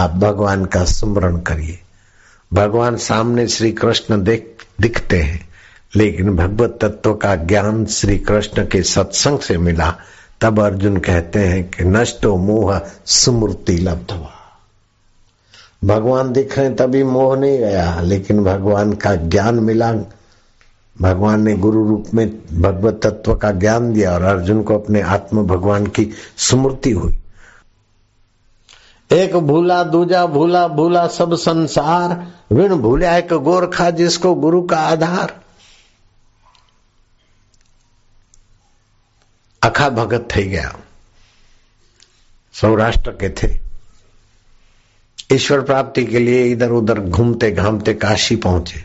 आप भगवान का स्मरण करिए। भगवान सामने श्री कृष्ण देख, दिखते हैं, लेकिन भगवत तत्व का ज्ञान श्री कृष्ण के सत्संग से मिला। तब अर्जुन कहते हैं कि नष्टो मोह स्मृति लब्धवा। भगवान दिख रहे तभी मोह नहीं गया, लेकिन भगवान का ज्ञान मिला। भगवान ने गुरु रूप में भगवत तत्व का ज्ञान दिया और अर्जुन को अपने आत्म भगवान की स्मृति हुई। एक भूला, दूजा भूला भूला सब संसार। विण भूलिया एक गोरखा जिसको गुरु का आधार। अखा भगत थी गया। सौराष्ट्र के थे। ईश्वर प्राप्ति के लिए इधर उधर घूमते घामते काशी पहुँचे।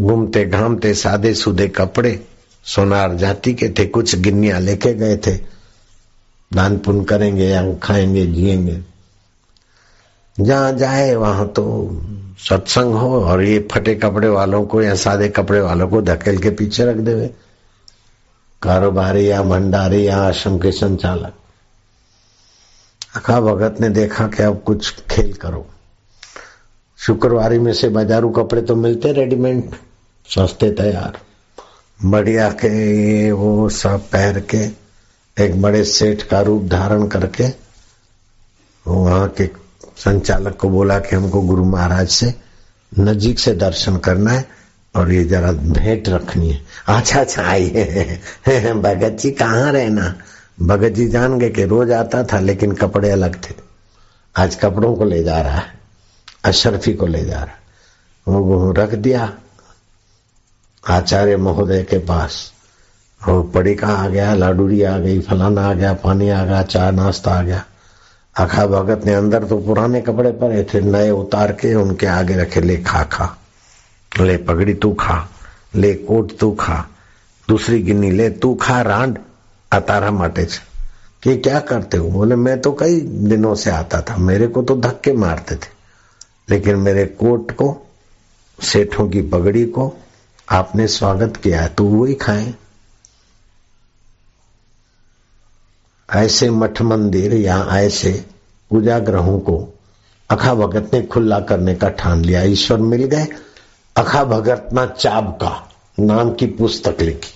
घूमते घामते सादे सुदे कपड़े, सोनार जाति के थे, कुछ गिन्निया लेके गए थे। दान पुण्य करेंगे या खाएँगे, जिएँगे। जहाँ जाए, वहाँ तो सत्संग हो और ये फटे कपड़े वालों को या सादे कपड़े वालों को धकेल के पीछे रख देवे। कारोबारी या भंडारी या आश्रम के संचालक। अखा भगत ने देखा कि अब कुछ खेल करो। शुक्रवारी में से बाजारू कपड़े तो मिलते रेडीमेड, सस्ते, तैयार। बढ़िया के ये वो सब पहन के, एक बड़े सेठ का रूप धारण करके, वहाँ के संचालक को बोला कि हमको गुरु महाराज से नजीक से दर्शन करना है और ये जरा भेंट रखनी है। अच्छा अच्छा आइए। भगत जी कहाँ रहना? भगत जी जान गए कि रोज आता था, लेकिन कपड़े अलग थे। आज कपड़ों को ले जा रहा है अशरफी को ले जा रहा है। वो रख दिया। आचार्य महोदय के पास। और पड़िका आ गया? लाडूरी आ गई, फलाना आ गया, पानी आ गया, चाय नाश्ता आ गया। अखा भगत ने अंदर तो पुराने कपड़े परे थे, नए उतार के उनके आगे रखे, ले खा खा। ले पगड़ी, तू खा। ले कोट, तू खा। दूसरी गिन्नी, ले तू खा, रांड। अतारा माटे कि क्या करते हो? बोले, मैं तो कई दिनों से आता था। मेरे को तो धक्के मारते थे। लेकिन मेरे कोट को, सेठों की पगड़ी को आपने स्वागत किया है तो वही खाए। ऐसे मठ मंदिर या ऐसे पूजा ग्रहों को अखा भगत ने खुला करने का ठान लिया ईश्वर मिल गए अखा भगत ना चाब का नाम की पुस्तक लिखी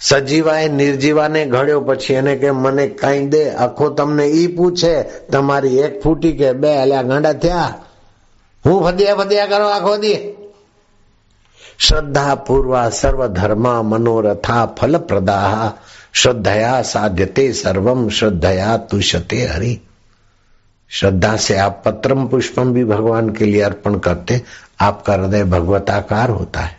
સજીવાએ નિર્જીવાને ઘડ્યો પછી એને કે મને કઈ દે આખો તમને ઈ પૂછે તમારી એક ફૂટી કે બે અલ્યા ગાંડા થયા હું ફદિયા ફદિયા કરો આખો દી શ્રદ્ધા પૂર્વા સર્વ ધર્મા મનોરથા ફલ પ્રદાહ श्रद्धया साध्यते सर्वम श्रद्धया तुषते हरि। श्रद्धा से आप पत्रम पुष्पम भी भगवान के लिए अर्पण करते आपका हृदय भगवताकार होता है।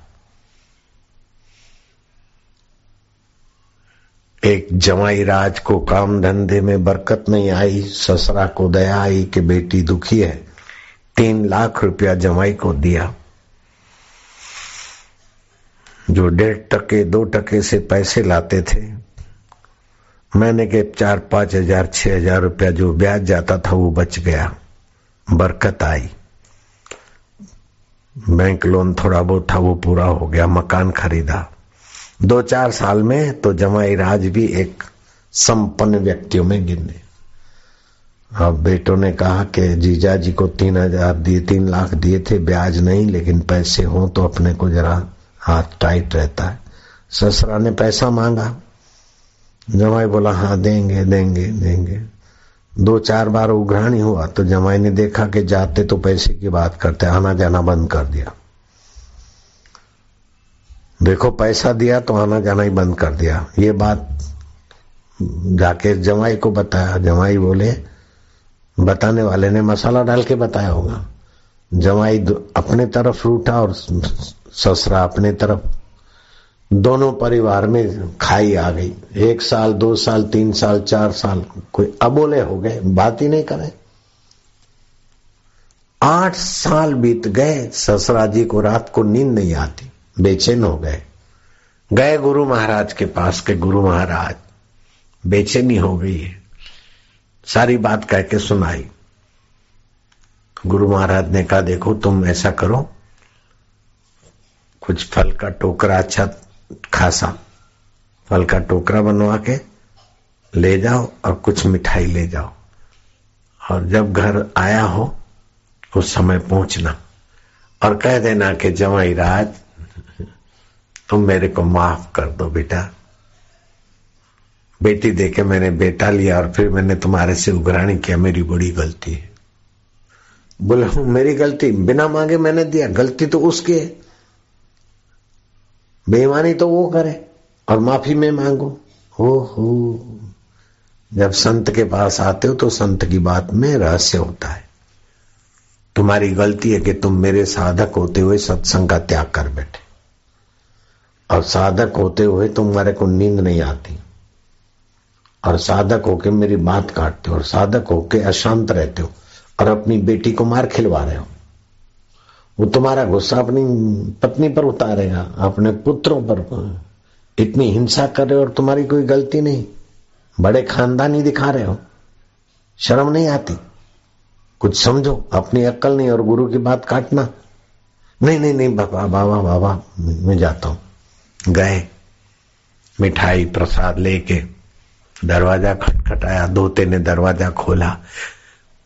एक जमाई राज को काम धंधे में बरकत नहीं आई, ससरा को दया आई कि बेटी दुखी है, तीन लाख रुपया जमाई को दिया। जो डेढ़ टके, दो टके से पैसे लाते थे मैंने के चार, पाँच हज़ार, छह हज़ार रुपया जो ब्याज जाता था वो बच गया। बरकत आई। बैंक लोन थोड़ा बहुत था, वो पूरा हो गया, मकान खरीदा। दो, चार साल में तो जमाई राज भी एक संपन्न व्यक्तियों में गिने अब बेटों ने कहा कि जीजा जी को तीन हज़ार दिए, तीन लाख दिए थे, ब्याज नहीं, लेकिन पैसे हो तो अपने को जरा हाथ टाइट रहता है। ससुरा ने पैसा मांगा। जमाई बोला हाँ देंगे देंगे देंगे। दो चार बार उघरानी हुआ तो जमाई ने देखा कि जाते तो पैसे की बात करते आना जाना बंद कर दिया। देखो, पैसा दिया तो आना जाना ही बंद कर दिया। ये बात जाके जमाई को बताया। जमाई बोले, बताने वाले ने मसाला डाल के बताया होगा। जमाई अपने तरफ़ रूठा और ससरा अपने तरफ़ दोनों परिवार में खाई आ गई। एक साल, दो साल, तीन साल, चार साल, कोई अबोले हो गए, बात ही नहीं करे। आठ साल बीत गए, ससरा जी को रात को नींद नहीं आती, बेचैन हो गए। गए गुरु महाराज के पास के गुरु महाराज, बेचैनी हो गई है। सारी बात कह के सुनाई। गुरु महाराज ने कहा, देखो, तुम ऐसा करो, कुछ फल का टोकरा अच्छा खासा। फल का टोकरा बनवा के ले जाओ और कुछ मिठाई ले जाओ। और जब घर आया हो, उस समय पहुँचना। और कह देना कि जवाई राज, तुम मेरे को माफ़ कर दो बेटा। बेटी देके मैंने बेटा लिया और फिर मैंने तुम्हारे से उगरानी किया। मेरी बड़ी गलती है। बोले, मेरी गलती? बिना मांगे मैंने दिया। गलती तो उसकी है। बेईमानी तो वो करे, और माफ़ी में मांगो। हो हो। जब संत के पास आते हो तो संत की बात में रहस्य होता है। तुम्हारी गलती है कि तुम मेरे साधक होते हुए सत्संग का त्याग कर बैठे। और साधक होते हुए तुम्हारे को नींद नहीं आती। और साधक होके मेरी बात काटते हो, और साधक होके अशांत रहते हो, और अपनी बेटी को मार खिलवा रहे हो। वो तुम्हारा गुस्सा अपनी पत्नी पर उतारेगा, अपने पुत्रों पर। इतनी हिंसा कर रहे हो और तुम्हारी कोई गलती नहीं। बड़े खानदानी दिखा रहे हो। शर्म नहीं आती। कुछ समझो, अपनी अक्ल नहीं और गुरु की बात काटना। नहीं नहीं नहीं, बाबा बाबा बाबा, मैं जाता हूँ। गए। मिठाई प्रसाद लेके दरवाज़ा खटखटाया दोते ने दरवाज़ा खोला।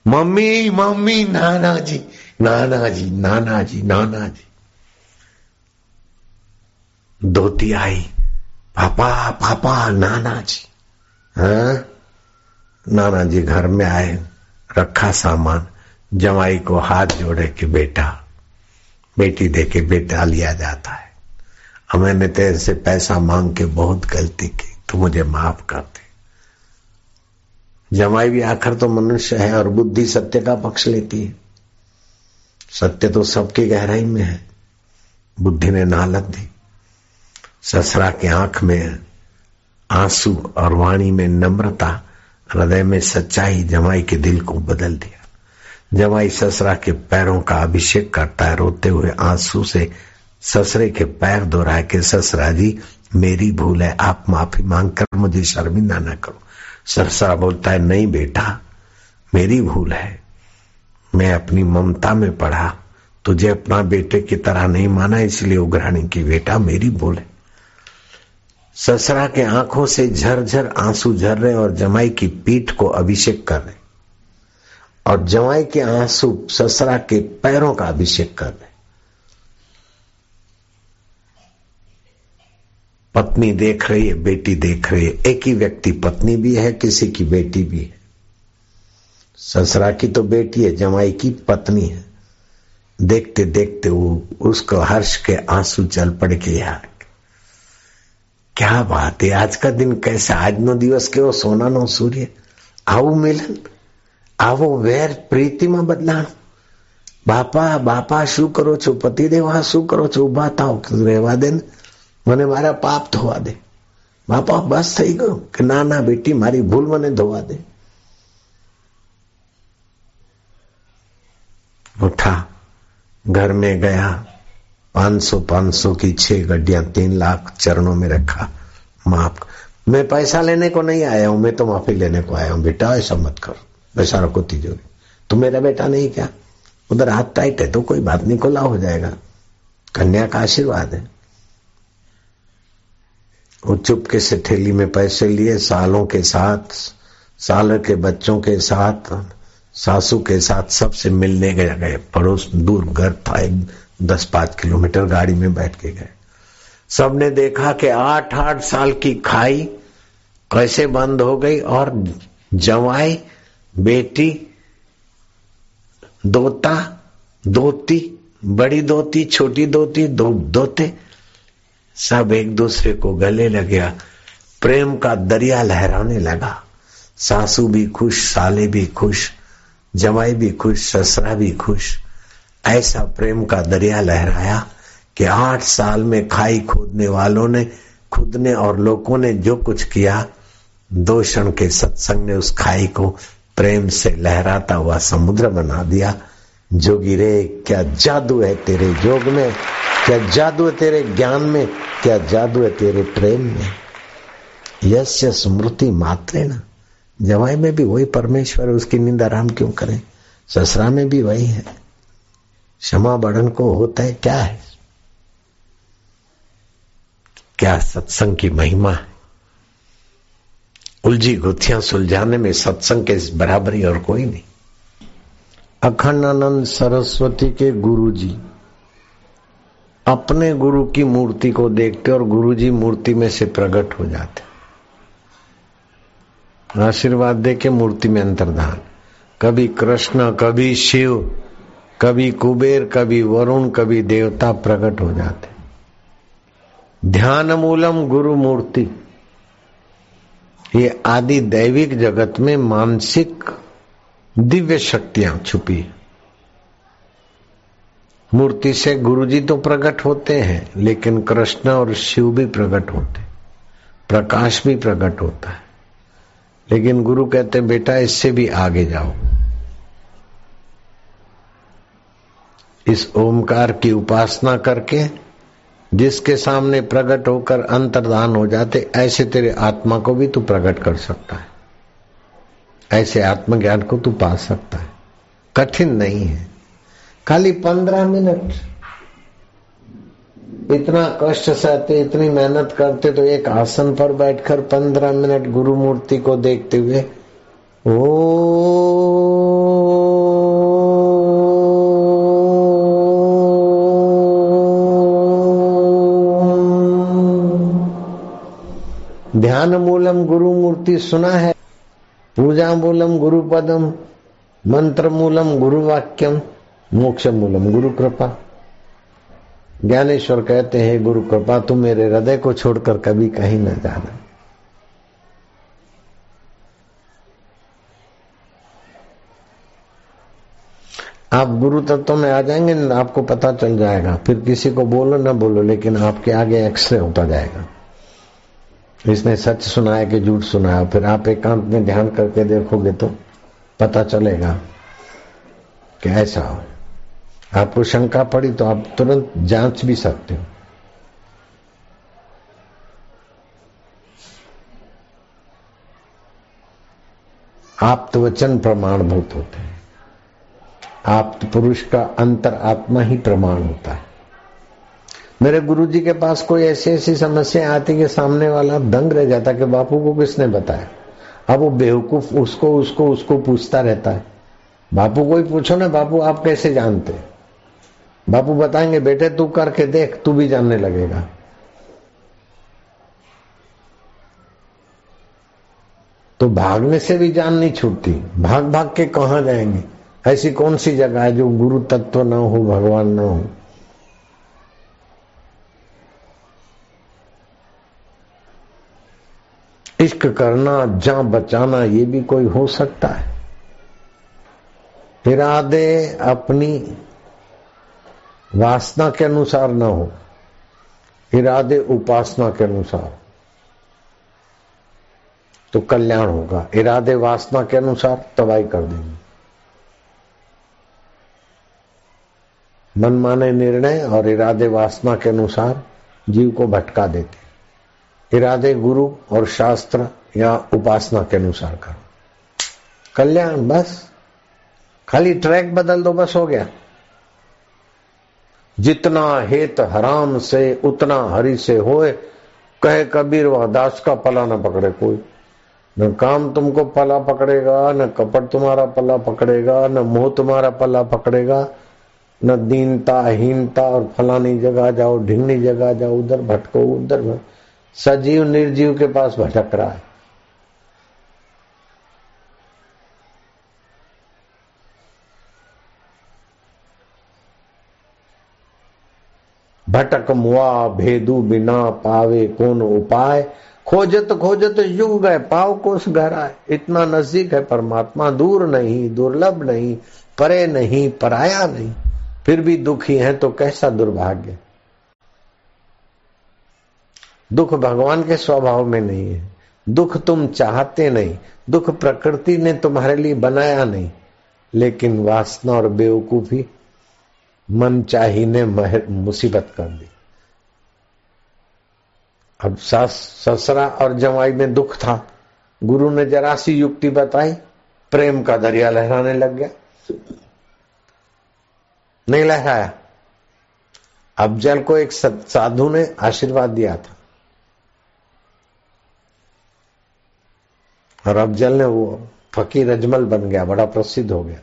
मम्मी मम्मी, नाना जी नाना जी नाना जी नाना जी धोती आई, पापा पापा नाना जी हाँ? नाना जी घर में आए, रखा सामान, जमाई को हाथ जोड़े कि बेटा, बेटी दे के बेटा लिया जाता है। और मैंने तेरे से पैसा मांग के बहुत गलती की तो मुझे माफ़ कर दे। जमाई भी आखिर तो मनुष्य है और बुद्धि सत्य का पक्ष लेती है। सत्य तो सबकी गहराई में है। बुद्धि ने नालत दी। ससरा के आँख में आँसू और वाणी में नम्रता, हृदय में सच्चाई जमाई के दिल को बदल दिया। जमाई ससरा के पैरों का अभिषेक करता है, रोते हुए आँसू से ससरे के पैर दोहराए के, ससरा जी, मेरी भूल है, आप माफ़ी मांग कर मुझे शर्मिंदा न करो। सरसरा बोलता है, नहीं बेटा, मेरी भूल है। मैं अपनी ममता में पढ़ा। तुझे अपना बेटे की तरह नहीं माना, इसलिए उग्राणी की बेटा मेरी बोले। ससरा के आँखों से झरझर आँसू झर रहे और जमाई की पीठ को अभिषेक कर रहे। और जमाई के आँसू ससरा के पैरों का अभिषेक कर रहे। पत्नी देख रही है, बेटी देख रही है। एक ही व्यक्ति पत्नी भी है, किसी की बेटी भी है। ससरा की तो बेटी है जमाई की पत्नी है देखते देखते वो उसको हर्ष के आंसू चल पड़ के यार क्या बात है आज का दिन कैसा आज नो दिवस के वो सोना नो सूर्य આવું મિલન આવો વેર પ્રીતિમાં બદલાણ બાપા બાપા શું કરો છો પતિદેવા શું કરો છો ઉભા થાવ રહેવા દે ને મને મારા પાપ ધોવા દે બાપા બસ થઈ ગયો કે ના ના બેટી મારી ભૂલ મને ધોવા દે उठा, घर में गया, पाँच सौ पाँच सौ की छह गड्डियाँ, तीन लाख चरणों में रखा, माफ़ मैं पैसा लेने को नहीं आया हूँ, मैं तो माफ़ी लेने को आया हूँ, बेटा, ऐसा मत करो बेचारा को तिजोरी तुम मेरा बेटा नहीं क्या? उधर हाथ टाइट है तो कोई बात नहीं, खुला हो जाएगा। कन्या का आशीर्वाद है। वो चुपके से ठेली में पैसे लिए, सालों के साथ, साल के बच्चों के साथ सासू के साथ सबसे मिलने गए गए। पड़ोस दूर घर था, एक दस पाँच किलोमीटर गाड़ी में बैठ के गए। सबने देखा कि आठ आठ साल की खाई कैसे बंद हो गई और जवाई, बेटी, दोता, दोती, बड़ी दोती, छोटी दोती, दो दोते, सब एक दूसरे को गले लग। गया प्रेम का दरिया लहराने लगा। सासू भी खुश, साले भी खुश। जमाई भी खुश, ससरा भी खुश। ऐसा प्रेम का दरिया लहराया कि आठ साल में खाई खोदने वालों ने खुद ने और लोगों ने जो कुछ किया, दो क्षण के सत्संग ने उस खाई को प्रेम से लहराता हुआ समुद्र बना दिया। जोगी रे, क्या जादू है तेरे योग में? क्या जादू है तेरे ज्ञान में? क्या जादू है तेरे प्रेम में? यस्य स्मृति मात्रेण जवाई में भी वही परमेश्वर है, उसकी निंदा राम क्यों करें? ससरा में भी वही है। क्षमा बढ़न को होता है, क्या है? क्या सत्संग की महिमा है? उलझी गुथियाँ सुलझाने में सत्संग के बराबरी और कोई नहीं। अखंडानंद सरस्वती के गुरु जी अपने गुरु की मूर्ति को देखते और गुरु जी मूर्ति में से प्रकट हो जाते। आशीर्वाद दे के मूर्ति में अंतर्धान। कभी कृष्ण, कभी शिव, कभी कुबेर, कभी वरुण, कभी देवता प्रकट हो जाते। ध्यान मूलम गुरु मूर्ति। ये आदि दैविक जगत में मानसिक दिव्य शक्तियाँ छुपी मूर्ति से गुरु जी तो प्रकट होते हैं, लेकिन कृष्ण और शिव भी प्रकट होते प्रकाश भी प्रकट होता है। लेकिन गुरु कहते बेटा, इससे भी आगे जाओ। इस ओमकार की उपासना करके जिसके सामने प्रकट होकर अंतर्दान हो जाते, ऐसे तेरे आत्मा को भी तू प्रकट कर सकता है। ऐसे आत्मज्ञान को तू पा सकता है। कठिन नहीं है। खाली पंद्रह मिनट इतना कष्ट सहते, इतनी मेहनत करते तो एक आसन पर बैठकर पंद्रह मिनट गुरु मूर्ति को देखते हुए, ओ, ध्यान मूलम गुरु मूर्ति सुना है, पूजा मूलम गुरु पदम, मंत्र मूलम गुरु वाक्यम, मोक्ष मूलम गुरु कृपा। ज्ञानेश्वर कहते हैं, गुरु कृपा, तुम मेरे हृदय को छोड़कर कभी कहीं न जाना। आप गुरु तत्व में आ जाएँगे ना आपको पता चल जाएगा। फिर किसी को बोलो, ना बोलो, लेकिन आपके आगे एक्सरे होता जाएगा। इसने सच सुनाया कि झूठ सुनाया? फिर आप एकांत में ध्यान करके देखोगे तो पता चलेगा कि ऐसा हो। आपको शंका पड़ी तो आप तुरंत जाँच भी सकते हो। आप तो वचन प्रमाणभूत होते हैं। आप तो पुरुष का अंतर आत्मा ही प्रमाण होता है। मेरे गुरुजी के पास कोई ऐसी ऐसी समस्या आती कि सामने वाला दंग रह जाता कि बापू को किसने बताया? अब वो बेवकूफ़ उसको उसको उसको पूछता रहता है। बापू को ही पूछो ना, बापू आप कैसे जानते बापू बताएँगे, बेटे, तू करके देख, तू भी जानने लगेगा। तो भागने से भी जान नहीं छूटती। भाग भाग के कहा जाएँगे? ऐसी कौन सी जगह है जो गुरु तत्व ना हो, भगवान ना हो? इश्क करना जा बचाना, ये भी कोई हो सकता है। इरादे अपनी वासना के अनुसार न हो, इरादे उपासना के अनुसार। तो कल्याण होगा। इरादे वासना के अनुसार तबाही कर देंगे। मनमाने निर्णय और इरादे वासना के अनुसार जीव को भटका देते इरादे गुरु और शास्त्र या उपासना के अनुसार करो। कल्याण बस। खाली ट्रैक बदल दो, बस हो गया। जितना हेत हराम से, उतना हरि से होए, कहे कबीर, वह दास का पला न पकड़े कोई। न काम तुमको पला पकड़ेगा, न कपट तुम्हारा पला पकड़ेगा, न मोह तुम्हारा पला पकड़ेगा, न दीनता, हीनता और फलानी जगह जाओ, ढिंगनी जगह जाओ, उधर भटको, उधर सजीव, निर्जीव के पास भटक रहा है। भटक मुआ, भेदू बिना पावे कौन उपाय? खोजत खोजत युग गए, पाव कोस गहरा इतना नज़दीक है परमात्मा, दूर नहीं, दुर्लभ नहीं, परे नहीं, पराया नहीं। फिर भी दुखी है तो कैसा दुर्भाग्य? दुख भगवान के स्वभाव में नहीं है। दुख तुम चाहते नहीं। दुख प्रकृति ने तुम्हारे लिए बनाया नहीं। लेकिन वासना और बेवकूफ़ी मन चाही ने महर मुसीबत कर दी। अब सास ससरा और जवाई में दुख था। गुरु ने जरा सी युक्ति बताई, प्रेम का दरिया लहराने लग गया। नहीं लहराया। अफजल को एक साधु ने आशीर्वाद दिया था। और अफजल ने वो फकीर अजमल बन गया, बड़ा प्रसिद्ध हो गया।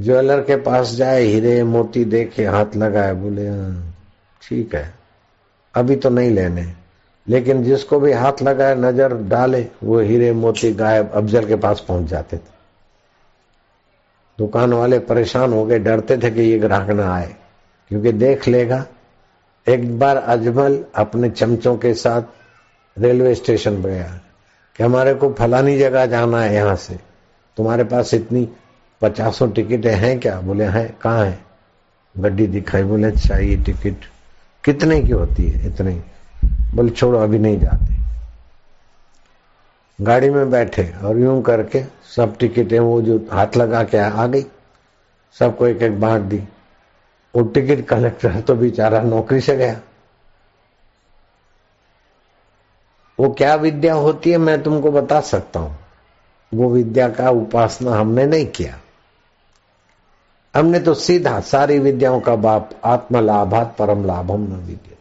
ज्वेलर के पास जाए, हीरे, मोती देखे, हाथ लगाए, बोले हाँ ठीक है, अभी तो नहीं लेने। लेकिन जिसको भी हाथ लगाए, नज़र डाले, वो हीरे, मोती गायब, अफजल के पास पहुँच जाते थे। दुकान वाले परेशान हो गए, डरते थे कि ये ग्राहक ना आए, क्योंकि देख लेगा, एक बार अजमल अपने चमचों के साथ रेलवे स्टेशन पे गया, कि हमारे को फलानी जगह जाना है यहाँ से, तुम्हारे पास इतनी पचासों टिकटें हैं क्या? बोले हैं कहाँ है? गड्डी दिखाई बोले चाहिए अच्छा, टिकट कितने की होती है? इतने बोले छोड़ो अभी नहीं जाते. गाड़ी में बैठे और यूँ करके सब टिकटें वो जो हाथ लगा के आ गई सबको एक एक बांट दी। वो टिकट कलेक्टर तो बेचारा नौकरी से गया। वो क्या विद्या होती है मैं तुमको बता सकता हूँ। वो विद्या का उपासना हमने नहीं किया। हमने तो सीधा सारी विद्याओं का बाप आत्म लाभात परम लाभम न विद्या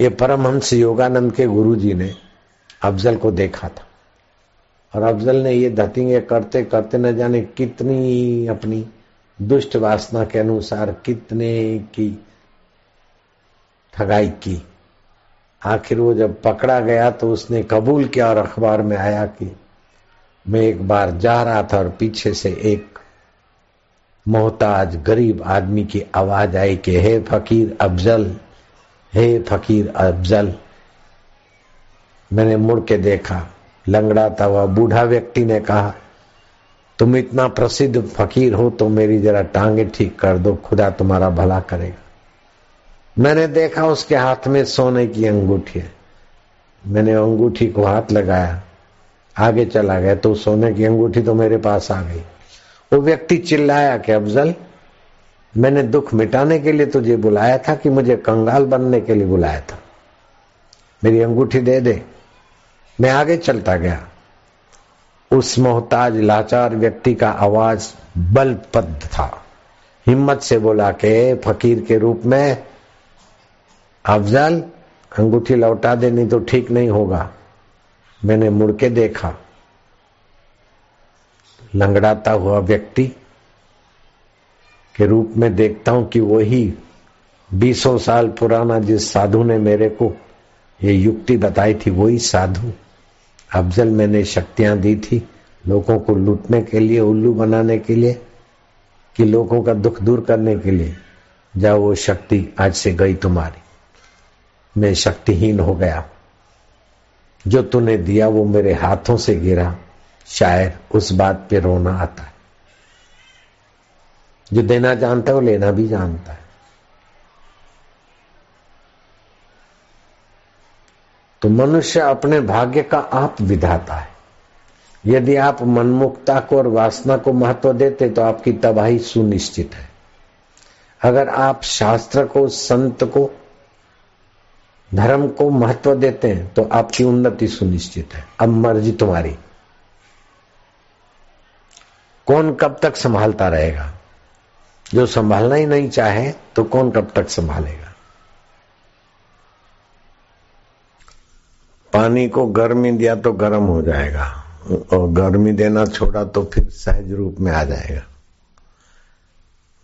ये परमहंस योगानंद के गुरु जी ने अफजल को देखा था। और अफजल ने ये धतिंगे करते करते न जाने कितनी अपनी दुष्ट वासना के अनुसार कितने की ठगाई की। आखिर वो जब पकड़ा गया तो उसने कबूल किया और अखबार में आया कि मैं एक बार जा रहा था और पीछे से एक मोहताज गरीब आदमी की आवाज़ आई कि, हे फकीर अफजल, हे फकीर अफजल। मैंने मुड़ के देखा लंगड़ा था हुआ बूढ़ा व्यक्ति ने कहा, तुम इतना प्रसिद्ध फकीर हो तो मेरी जरा टांगे ठीक कर दो, खुदा तुम्हारा भला करेगा। मैंने देखा उसके हाथ में सोने की अंगूठी है। मैंने अंगूठी को हाथ लगाया। आगे चला गया तो सोने की अंगूठी तो मेरे पास आ गई। वो व्यक्ति चिल्लाया कि, अफजल, मैंने दुख मिटाने के लिए तुझे बुलाया था कि मुझे कंगाल बनने के लिए बुलाया था? मेरी अंगूठी दे दे, मैं आगे चलता गया। उस मोहताज, लाचार व्यक्ति का आवाज़ बलपद था। हिम्मत से बोला के, फकीर के रूप में, अफजल, अंगूठी लौटा देनी तो ठीक नहीं होगा। मैंने मुड़ के देखा। लंगड़ाता हुआ व्यक्ति के रूप में देखता हूँ कि वही बीसों साल पुराना जिस साधु ने मेरे को ये युक्ति बताई थी, वही साधु। अफजल मैंने शक्तियाँ दी थी लोगों को लूटने के लिए, उल्लू बनाने के लिए, कि लोगों का दुख दूर करने के लिए। जाओ वो शक्ति आज से गई तुम्हारी। मैं शक्तिहीन हो गया। जो तूने दिया वो मेरे हाथों से गिरा शायर उस बात पे रोना आता है। जो देना जानता है वो लेना भी जानता है। तो मनुष्य अपने भाग्य का आप विधाता है। यदि आप मनमुक्ता को और वासना को महत्व देते तो आपकी तबाही सुनिश्चित है। अगर आप शास्त्र को, संत को धर्म को महत्व देते हैं तो आपकी उन्नति सुनिश्चित है। अब मर्ज़ी तुम्हारी। कौन कब तक संभालता रहेगा? जो संभालना ही नहीं चाहे तो कौन कब तक संभालेगा? पानी को गर्मी दिया तो गर्म हो जाएगा, और गर्मी देना छोड़ा तो फिर सहज रूप में आ जाएगा।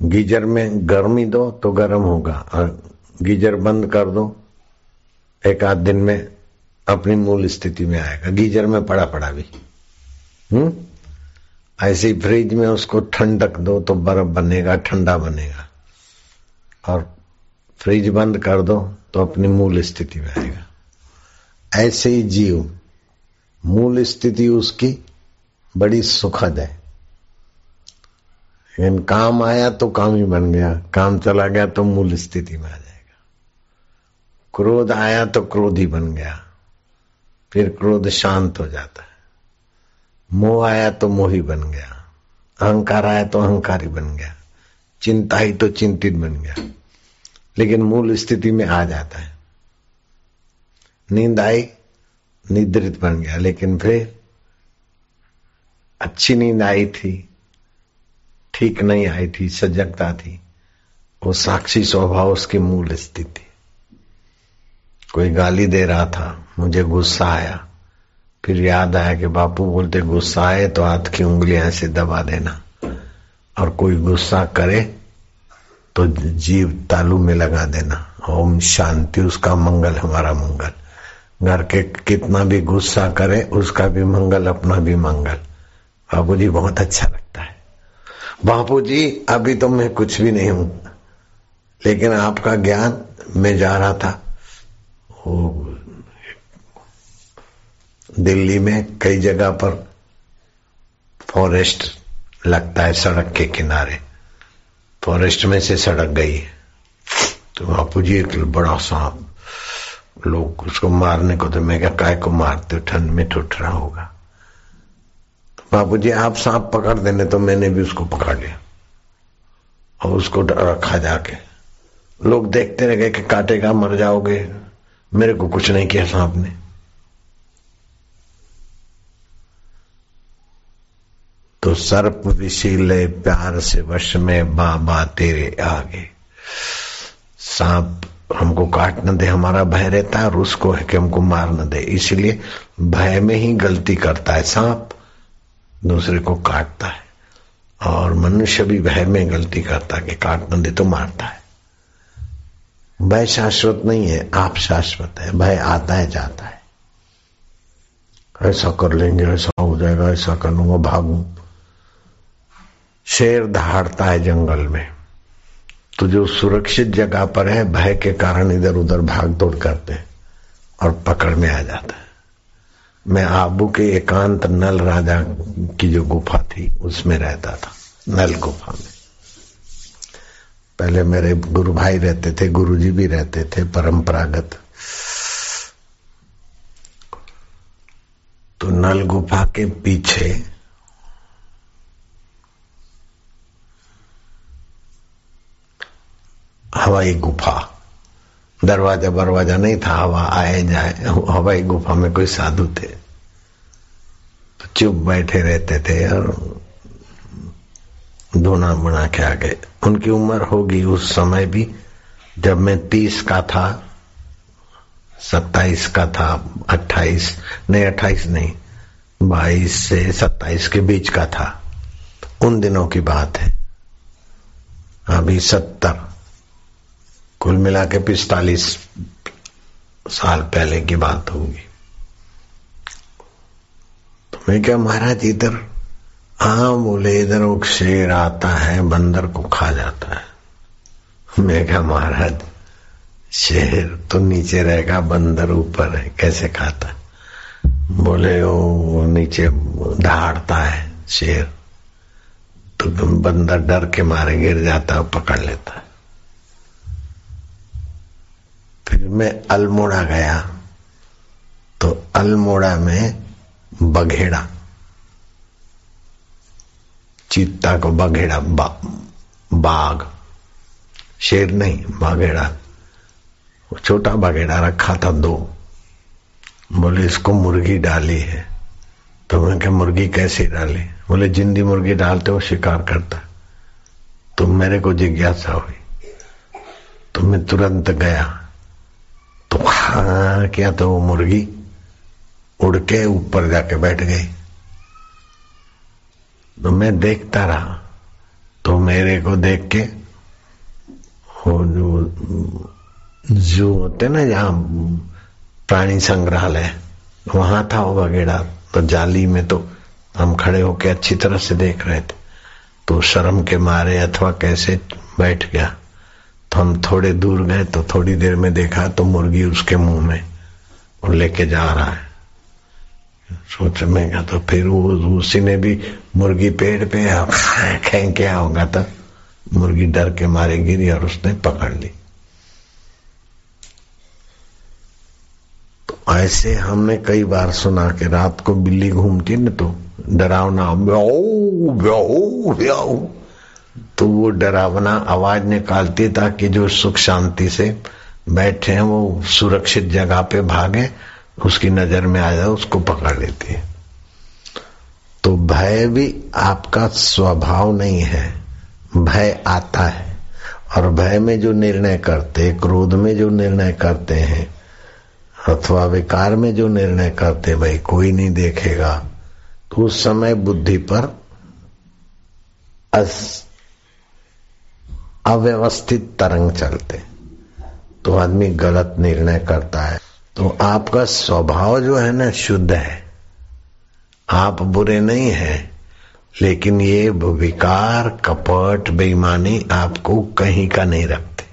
गीजर में गर्मी दो तो गर्म होगा, और गीजर बंद कर दो एक आध दिन में अपनी मूल स्थिति में आएगा। गीजर में पड़ा पड़ा भी। हम्म? ऐसे ही फ्रिज में उसको ठंडक दो तो बर्फ़ बनेगा, ठंडा बनेगा। और फ्रिज बंद कर दो तो अपनी मूल स्थिति में आएगा। ऐसे ही जीव, मूल स्थिति उसकी बड़ी सुखद है। लेकिन काम आया तो काम ही बन गया, काम चला गया तो मूल स्थिति में आ क्रोध आया तो क्रोध ही बन गया। फिर क्रोध शांत हो जाता है। मोह आया तो मोही बन गया। अहंकार आया तो अहंकारी बन गया। चिंता ही तो चिंतित बन गया। लेकिन मूल स्थिति में आ जाता है। नींद आई, निद्रित बन गया। लेकिन फिर अच्छी नींद आई थी, ठीक नहीं आई थी, सजगता थी। वो साक्षी स्वभाव उसकी मूल स्थिति। कोई गाली दे रहा था। मुझे गुस्सा आया। फिर याद आया कि बापू बोलते, गुस्सा आए तो हाथ की उंगलियाँ से दबा देना। और कोई गुस्सा करे तो जीव तालू में लगा देना। ओम शांति, उसका मंगल हमारा मंगल। घर के कितना भी गुस्सा करे, उसका भी मंगल, अपना भी मंगल। बापू जी, बहुत अच्छा लगता है। बापू जी, अभी तो मैं कुछ भी नहीं हूँ, लेकिन आपका ज्ञान मैं जा रहा था। दिल्ली में कई जगह पर फॉरेस्ट लगता है सड़क के किनारे। फॉरेस्ट में से सड़क गई। तो बापू जी, एक बड़ा सांप लोग उसको मारने को तो मैं क्या, काय को मारते ठंड में ठुठ रहा होगा। तो बापू जी, आप सांप पकड़ देने तो मैंने भी उसको पकड़ लिया। और उसको रखा जाके। लोग देखते रह गए कि काटेगा, मर जाओगे। मेरे को कुछ नहीं किया सांप ने तो सर्प विशीले प्यार से वश में बाबा तेरे आगे। सांप हमको काट न दे, हमारा भय रहता है और उसको है कि हमको मार न दे। इसलिए भय में ही गलती करता है सांप, दूसरे को काटता है। और मनुष्य भी भय में गलती करता है कि काट न दे तो मारता है। भय शाश्वत नहीं है, आप शाश्वत है, भय आता है, जाता है। ऐसा कर लेंगे, ऐसा हो जाएगा, ऐसा कर लूँगा भागू। शेर दहाड़ता है जंगल में। तो जो सुरक्षित जगह पर है, भय के कारण इधर उधर भाग दौड़ करते हैं और पकड़ में आ जाता है। मैं आबू के एकांत नल राजा की जो गुफा थी, उसमें रहता था, नल गुफा में। पहले मेरे गुरु भाई रहते थे, गुरुजी भी रहते थे परंपरागत। तो नल गुफा के पीछे हवाई गुफा। दरवाज़ा बरवाजा नहीं था, हवा आए जाए, हवाई गुफा में कोई साधु थे। तो चुप बैठे रहते थे और धुना बना के आ गए। उनकी उम्र होगी उस समय भी, जब मैं तीस का था, सत्ताईस का था, अट्ठाईस, नहीं अट्ठाईस नहीं, बाईस से सत्ताईस के बीच का था। उन दिनों की बात है। अभी सत्तर, कुल मिला के पिस्तालीस साल पहले की बात होगी। तो मैं क्या, महाराज, इधर हाँ बोले इधर वो शेर आता है, बंदर को खा जाता है। मैं क्या महाराज, शेर तो नीचे रहेगा, बंदर ऊपर है, कैसे खाता बोले वो नीचे दहाड़ता है शेर। तो बंदर डर के मारे, गिर जाता है पकड़ लेता है। फिर मैं अल्मोड़ा गया तो अल्मोड़ा में बघेड़ा चीता को बघेड़ा बा, बाघ। शेर नहीं बाघेड़ा। छोटा बघेड़ा रखा था दो। बोले इसको मुर्गी डाली है। तो मैं क्या मुर्गी कैसे डाली? बोले जिंदी मुर्गी डालते हो शिकार करता। तो मेरे को जिज्ञासा हुई। तो मैं तुरंत गया। तो हाँ क्या तो वो मुर्गी? उड़ के ऊपर जाके बैठ गई। तो मैं देखता रहा तो मेरे को देख के, वो जो जो होते ना जहाँ प्राणी संग्रहालय, वहाँ था वो बगेड़ा तो जाली में तो हम खड़े होके अच्छी तरह से देख रहे थे। तो शर्म के मारे अथवा कैसे बैठ गया। तो हम थोड़े दूर गए तो थोड़ी देर में देखा तो मुर्गी उसके मुँह में और लेके जा रहा है। सोच में गया तो फिर उसी ने भी मुर्गी पेड़ पे क्या होगा तो मुर्गी डर के मारे गिरी और उसने पकड़ ली। तो ऐसे हमने कई बार सुना कि रात को बिल्ली घूमती न तो डरावना ब्याऊ ब्याऊ ब्याऊ। तो वो डरावना आवाज़ निकालती ताकि जो सुख शांति से बैठे हैं वो सुरक्षित जगह पे भागे। उसकी नज़र में आ जाए उसको पकड़ लेती है। तो भय भी आपका स्वभाव नहीं है, भय आता है। और भय में जो निर्णय करते, क्रोध में जो निर्णय करते हैं, अथवा विकार में जो निर्णय करते भाई, कोई नहीं देखेगा तो उस समय बुद्धि पर अव्यवस्थित तरंग चलते। तो आदमी गलत निर्णय करता है। तो आपका स्वभाव जो है ना शुद्ध है। आप बुरे नहीं हैं, लेकिन ये विकार, कपट, बेईमानी आपको कहीं का नहीं रखते।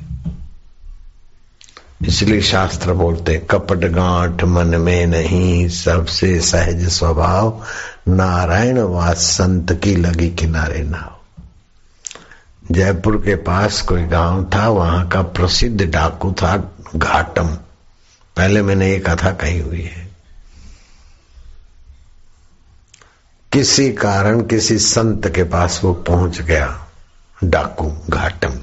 इसलिए शास्त्र बोलते कपट गांठ मन में नहीं, सबसे सहज स्वभाव, नारायण व संत की लगी किनारे नाव जयपुर के पास कोई गाँव था, वहाँ का प्रसिद्ध डाकू था घाटम। पहले मैंने ये कथा कही हुई है। किसी कारण किसी संत के पास वो पहुँच गया, डाकू घाटम।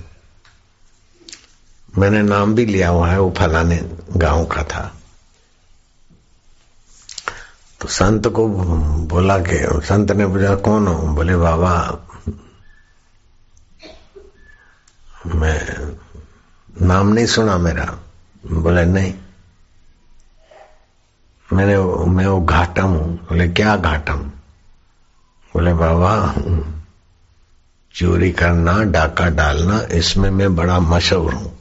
मैंने नाम भी लिया हुआ है, वो फलाने गाँव का था। तो संत को बोला कि, संत ने पूछा, कौन हो? बोले, बाबा, मैं, नाम नहीं सुना मेरा। बोले, नहीं। मैंने मैं वो घाटम हूँ। बोले, क्या घाटम बोले, बाबा चोरी करना, डाका डालना, इसमें मैं बड़ा मशहूर हूँ।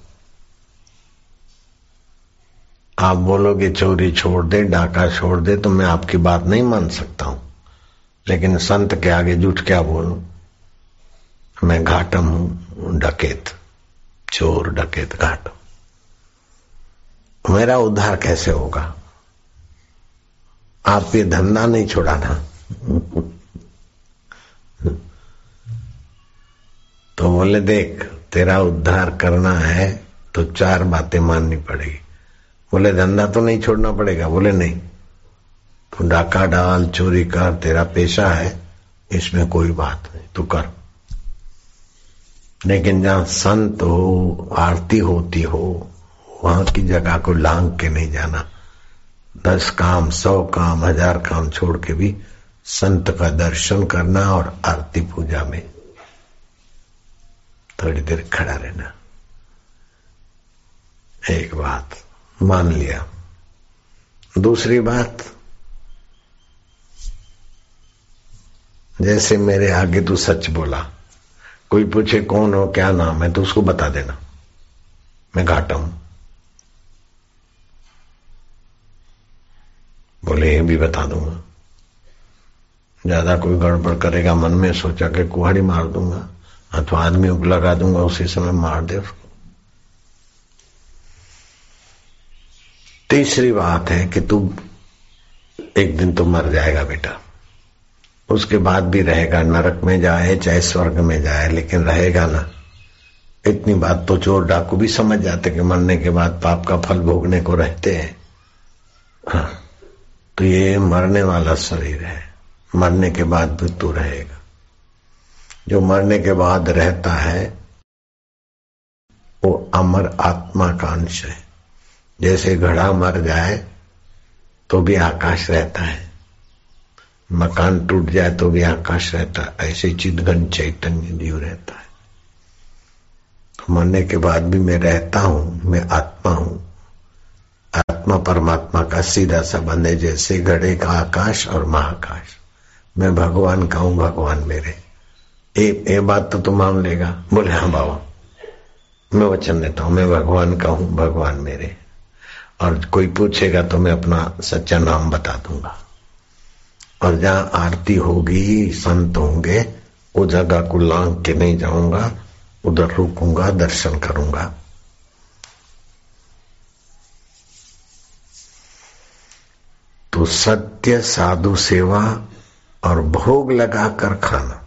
आप बोलोगे, चोरी छोड़ दे, डाका छोड़ दे तो मैं आपकी बात नहीं मान सकता हूँ। लेकिन संत के आगे झूठ क्या बोलू? मैं घाटम हूँ, डकेत। चोर, डकेत, घाटम। मेरा उद्धार कैसे होगा? आप ये धंधा नहीं छोड़ाना। तो बोले, देख, तेरा उद्धार करना है तो चार बातें माननी पड़ेगी। बोले, धंधा तो नहीं छोड़ना पड़ेगा? बोले, नहीं। तू डाका डाल, चोरी कर, तेरा पेशा है, इसमें कोई बात नहीं, तू कर। लेकिन जहाँ संत हो, आरती होती हो, वहाँ की जगह को लांग के नहीं जाना। दस काम, सौ काम, हज़ार काम छोड़ के भी संत का दर्शन करना और आरती पूजा में थोड़ी देर खड़ा रहना। एक बात मान लिया। दूसरी बात, जैसे मेरे आगे तू सच बोला, कोई पूछे कौन हो, क्या नाम है तो उसको बता देना। मैं घाटा हूँ। बोले, ये भी बता दूँगा। ज़्यादा कोई गड़बड़ करेगा, मन में सोचा कि कुहाड़ी मार दूँगा, अथवा आदमी को लगा दूँगा, उसी समय मार दे उसको। तीसरी बात है कि तू एक दिन तो मर जाएगा बेटा। उसके बाद भी रहेगा, नरक में जाए, चाहे स्वर्ग में जाए, लेकिन रहेगा ना। इतनी बात तो चोर डाकू भी समझ जाते कि मरने के बाद पाप का फल भोगने को रहते हैं। हाँ। तो ये मरने वाला शरीर है। मरने के बाद भी तू रहेगा। जो मरने के बाद रहता है, वो अमर आत्मा का अंश है। जैसे घड़ा मर जाए तो भी आकाश रहता है। मकान टूट जाए तो भी आकाश रहता है। ऐसे चिदघन चैतन्य जीव रहता है। तो मरने के बाद भी मैं रहता हूँ, मैं आत्मा हूँ। आत्मा परमात्मा का सीधा संबंध है जैसे घड़े का आकाश और महाकाश। मैं भगवान का हूँ भगवान मेरे। ए, ए बात तो तू मान लेगा। बोले हाँ बाबा। मैं वचन देता हूँ मैं भगवान का हूँ भगवान मेरे। और कोई पूछेगा तो मैं अपना सच्चा नाम बता दूँगा। और जहाँ आरती होगी संत होंगे वो जगह को लांग के नहीं जाऊँगा उधर रुकूँगा दर्शन करूँगा। तो सत्य, साधु, सेवा और भोग लगाकर खाना।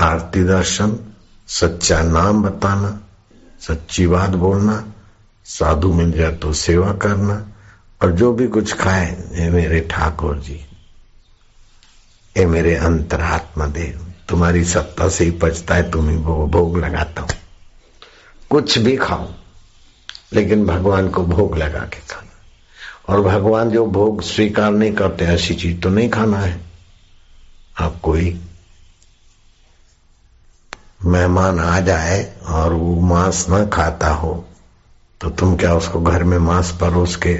आरती दर्शन, सच्चा नाम बताना, सच्ची बात बोलना, साधु मिल जाए तो सेवा करना, और जो भी कुछ खाए ये मेरे ठाकुर जी ये मेरे अंतरात्मा देव, तुम्हारी सत्ता से ही पचता है तुम्हें वो भोग लगाता हूँ। कुछ भी खाओ लेकिन भगवान को भोग लगा के खाना और भगवान जो भोग स्वीकार नहीं करते, ऐसी चीज़ तो नहीं खाना है। आप कोई मेहमान आ जाए और वो मांस न खाता हो तो तुम क्या उसको घर में मांस परोस के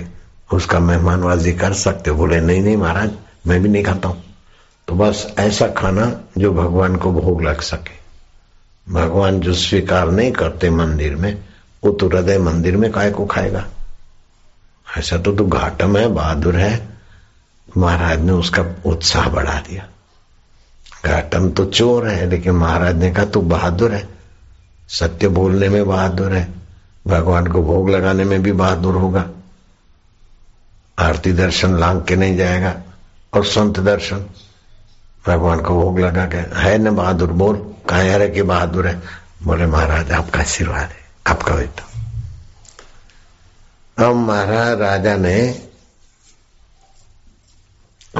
उसका मेहमानबाजी कर सकते हो? बोले, नहीं नहीं महाराज, मैं भी नहीं खाता हूँ। तो बस ऐसा खाना जो भगवान को भोग लग सके। भगवान जो स्वीकार नहीं करते मंदिर में, वो तो हृदय मंदिर में काय को खाएगा? ऐसा तो तू घाटम है, बहादुर है। महाराज ने उसका उत्साह बढ़ा दिया। घाटम तो चोर है, लेकिन महाराज ने कहा, तू बहादुर है। सत्य बोलने में बहादुर है। भगवान को भोग लगाने में भी बहादुर होगा। आरती दर्शन लांग के नहीं जाएगा, और संत दर्शन। भगवान को भोग लगा के, है न बहादुर, बोल। कहा रहे कि बहादुर है? बोले, महाराज, आपका आशीर्वाद है, आपका बेटा अब महाराज राजा ने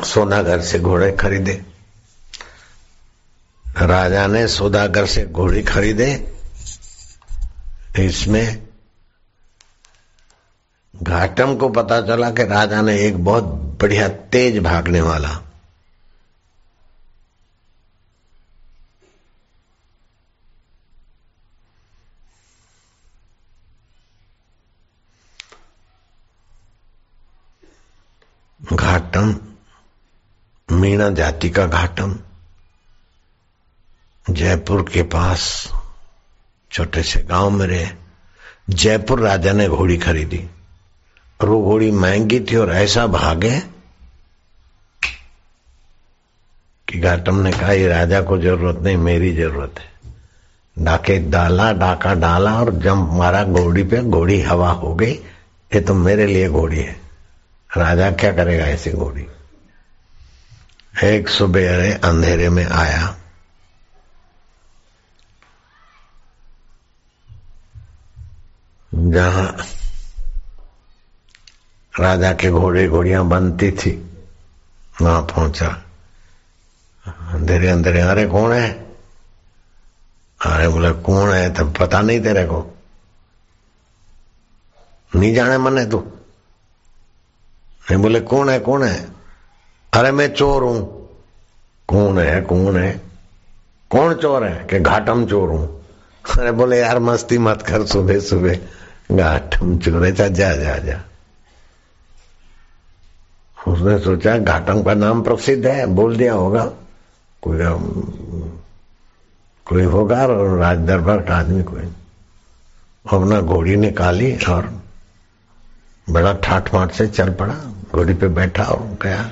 सोनागर से घोड़े खरीदे। राजा ने सौदागर से घोड़ी खरीदे। इसमें घाटम को पता चला कि राजा ने एक बहुत बढ़िया तेज भागने वाला घाटम, मीणा जाति का घाटम। जयपुर के पास छोटे से गाँव में रहे। जयपुर राजा ने घोड़ी खरीदी। और वो घोड़ी महँगी थी और ऐसा भागे कि घाटम ने कहा, ये राजा को ज़रूरत नहीं, मेरी ज़रूरत है। डाके डाला, डाका डाला और जंप मारा, घोड़ी पे, घोड़ी हवा हो गई। ये तो मेरे लिए घोड़ी है। राजा क्या करेगा? ऐसी घोड़ी। एक सुबह अंधेरे में आया। जहाँ राजा के घोड़े घोड़ियाँ बनती थी, वहाँ पहुँचा। अंधेरे अंधेरे। अरे, कौन है? अरे, बोले, कौन है? तब पता नहीं तेरे को। नहीं जाने मने तू। नहीं बोले, कौन है कौन है? अरे मैं चोर हूँ। कौन है कौन है? कौन चोर है? कि घाटम चोर हूँ। अरे बोले, यार मस्ती मत कर सुबह सुबह घाटम चोर है। जा जा जा उसने सोचा, घाटम का नाम प्रसिद्ध है, बोल दिया होगा। कोई कोई होगा और राज दरबार का आदमी कोई। अपना घोड़ी निकाली और बड़ा ठाठ माठ से चल पड़ा, घोड़ी पे बैठा और गया।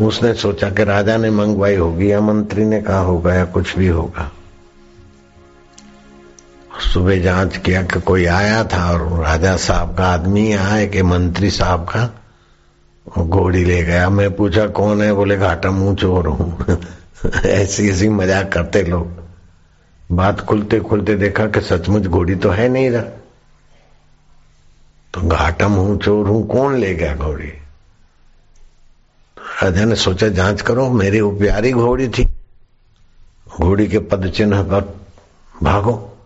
उसने सोचा कि राजा ने मंगवाई होगी या मंत्री ने कहा होगा या कुछ भी होगा। सुबह जाँच किया कि कोई आया था और राजा साहब का आदमी आए कि मंत्री साहब का घोड़ी ले गया। मैं पूछा, कौन है? बोले, घाटा मुँह चोर हूँ। ऐसी ऐसी मज़ाक करते लोग। बात खुलते खुलते देखा कि सचमुच घोड़ी तो है नहीं रहा। तो घाटम हूँ, चोर हूँ, कौन ले गया घोड़ी? राजा ने सोचा, जाँच करो, मेरी वो प्यारी घोड़ी थी। घोड़ी के पद चिन्ह पर भागो।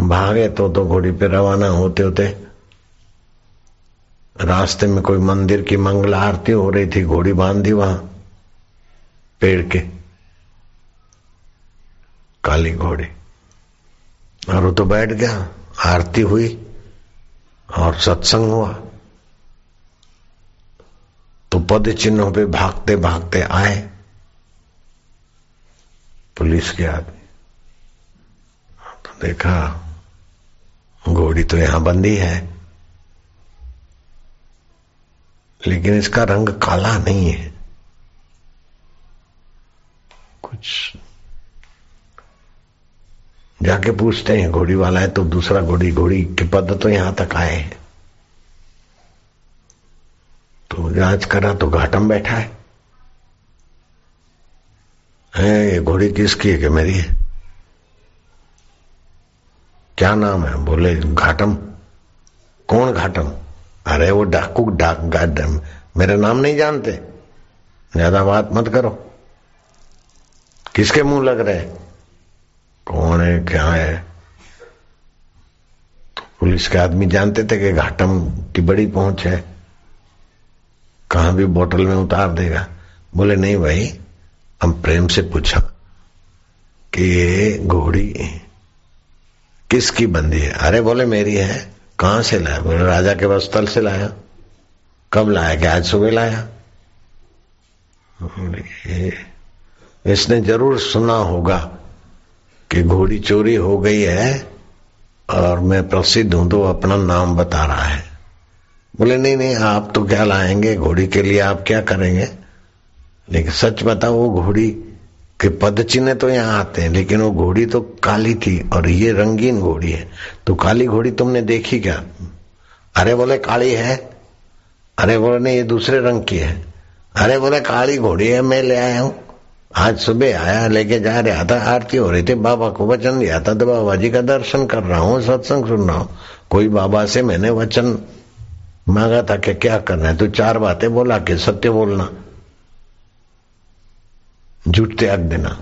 भागे तो तो घोड़ी पे रवाना होते होते रास्ते में कोई मंदिर की मंगला आरती हो रही थी, घोड़ी बांधी वहाँ, पेड़ के। काली घोड़ी। और वो तो बैठ गया, आरती हुई। और सत्संग हुआ। तो पद चिन्हों पे भागते भागते आए। पुलिस के आदमी। तो देखा, घोड़ी तो यहाँ बंदी है। लेकिन इसका रंग काला नहीं है। कुछ जाके पूछते हैं, घोड़ी वाला है तो दूसरा घोड़ी घोड़ी के पद तो यहाँ तक आए हैं। तो जाँच करा तो घाटम बैठा है। है, ये घोड़ी किसकी है कि मेरी है? क्या नाम है? बोले, घाटम। कौन घाटम? अरे वो डाकू, डाक गाडम मेरा नाम नहीं जानते। ज़्यादा बात मत करो। किसके मुँह लग रहे कौन है, क्या है? पुलिस के आदमी जानते थे कि घाटम की बड़ी पहुँच है। कहाँ भी बोतल में उतार देगा। बोले, नहीं भाई, हम प्रेम से पूछा कि ये घोड़ी किसकी बंदी है? अरे बोले, मेरी है। कहाँ से लाया? बोले, राजा के वस्तल से लाया। कब लाया? क्या आज सुबह लाया? इसने ज़रूर सुना होगा। कि घोड़ी चोरी हो गई है और मैं प्रसिद्ध हूँ तो अपना नाम बता रहा है। बोले, नहीं नहीं, आप तो क्या लाएँगे घोड़ी के लिए? आप क्या करेंगे? लेकिन सच बताओ वो घोड़ी के पद चिन्ह तो यहाँ आते हैं, लेकिन वो घोड़ी तो काली थी और ये रंगीन घोड़ी है। तो काली घोड़ी तुमने देखी क्या? अरे बोले, काली है। अरे बोले, नहीं, ये दूसरे रंग की है। अरे बोले, काली घोड़ी है, मैं ले आया हूँ। आज सुबह आया, लेके जा रहा था आरती हो रही थी, बाबा को वचन दिया था तो बाबा जी का दर्शन कर रहा हूँ, सत्संग सुन रहा हूँ। कोई बाबा से मैंने वचन मांगा था कि क्या करना है? तो चार बातें बोला कि सत्य बोलना, झूठ त्याग देना,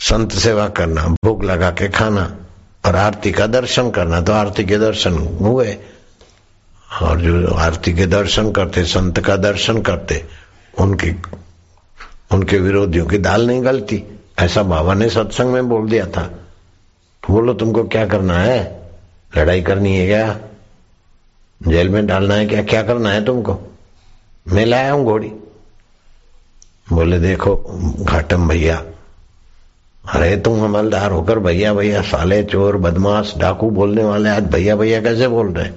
संत सेवा करना भूख लगा के खाना और आरती का दर्शन करना। तो आरती के दर्शन हुए और जो आरती के दर्शन करते, संत का दर्शन करते, उनके उनके विरोधियों की दाल नहीं गलती। ऐसा बाबा ने सत्संग में बोल दिया था। तो बोलो, तुमको क्या करना है? लड़ाई करनी है क्या? जेल में डालना है क्या? क्या करना है तुमको? मैं लाया हूँ घोड़ी। बोले, देखो, घाटम भैया। अरे, तुम अमलदार होकर भैया भैया, साले चोर, बदमाश, डाकू बोलने वाले, आज भैया भैया कैसे बोल रहे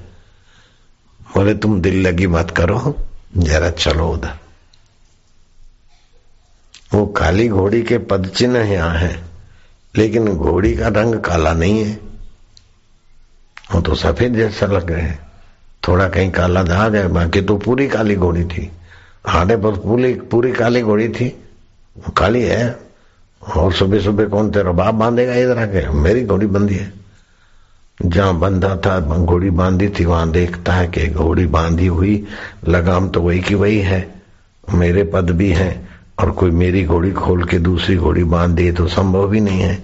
बोले, तुम दिल लगी मत करो, जरा चलो उधर। वो काली घोड़ी के पद चिन्ह यहाँ है, लेकिन घोड़ी का रंग काला नहीं है। वो तो सफ़ेद जैसा लग रहे हैं। थोड़ा कहीं काला दाग है बाकी तो पूरी काली घोड़ी थी। हाडे पर पूरी पूरी काली घोड़ी थी। काली है। और सुबह सुबह कौन तेरा बाप बांधेगा इधर आके? मेरी घोड़ी बंधी है। जहाँ बंधा था, घोड़ी बांधी थी, वहाँ देखता है कि घोड़ी बांधी हुई। लगाम तो वही की वही है। मेरे पद भी है। और कोई मेरी घोड़ी खोल के दूसरी घोड़ी बाँध दी तो संभव भी नहीं है।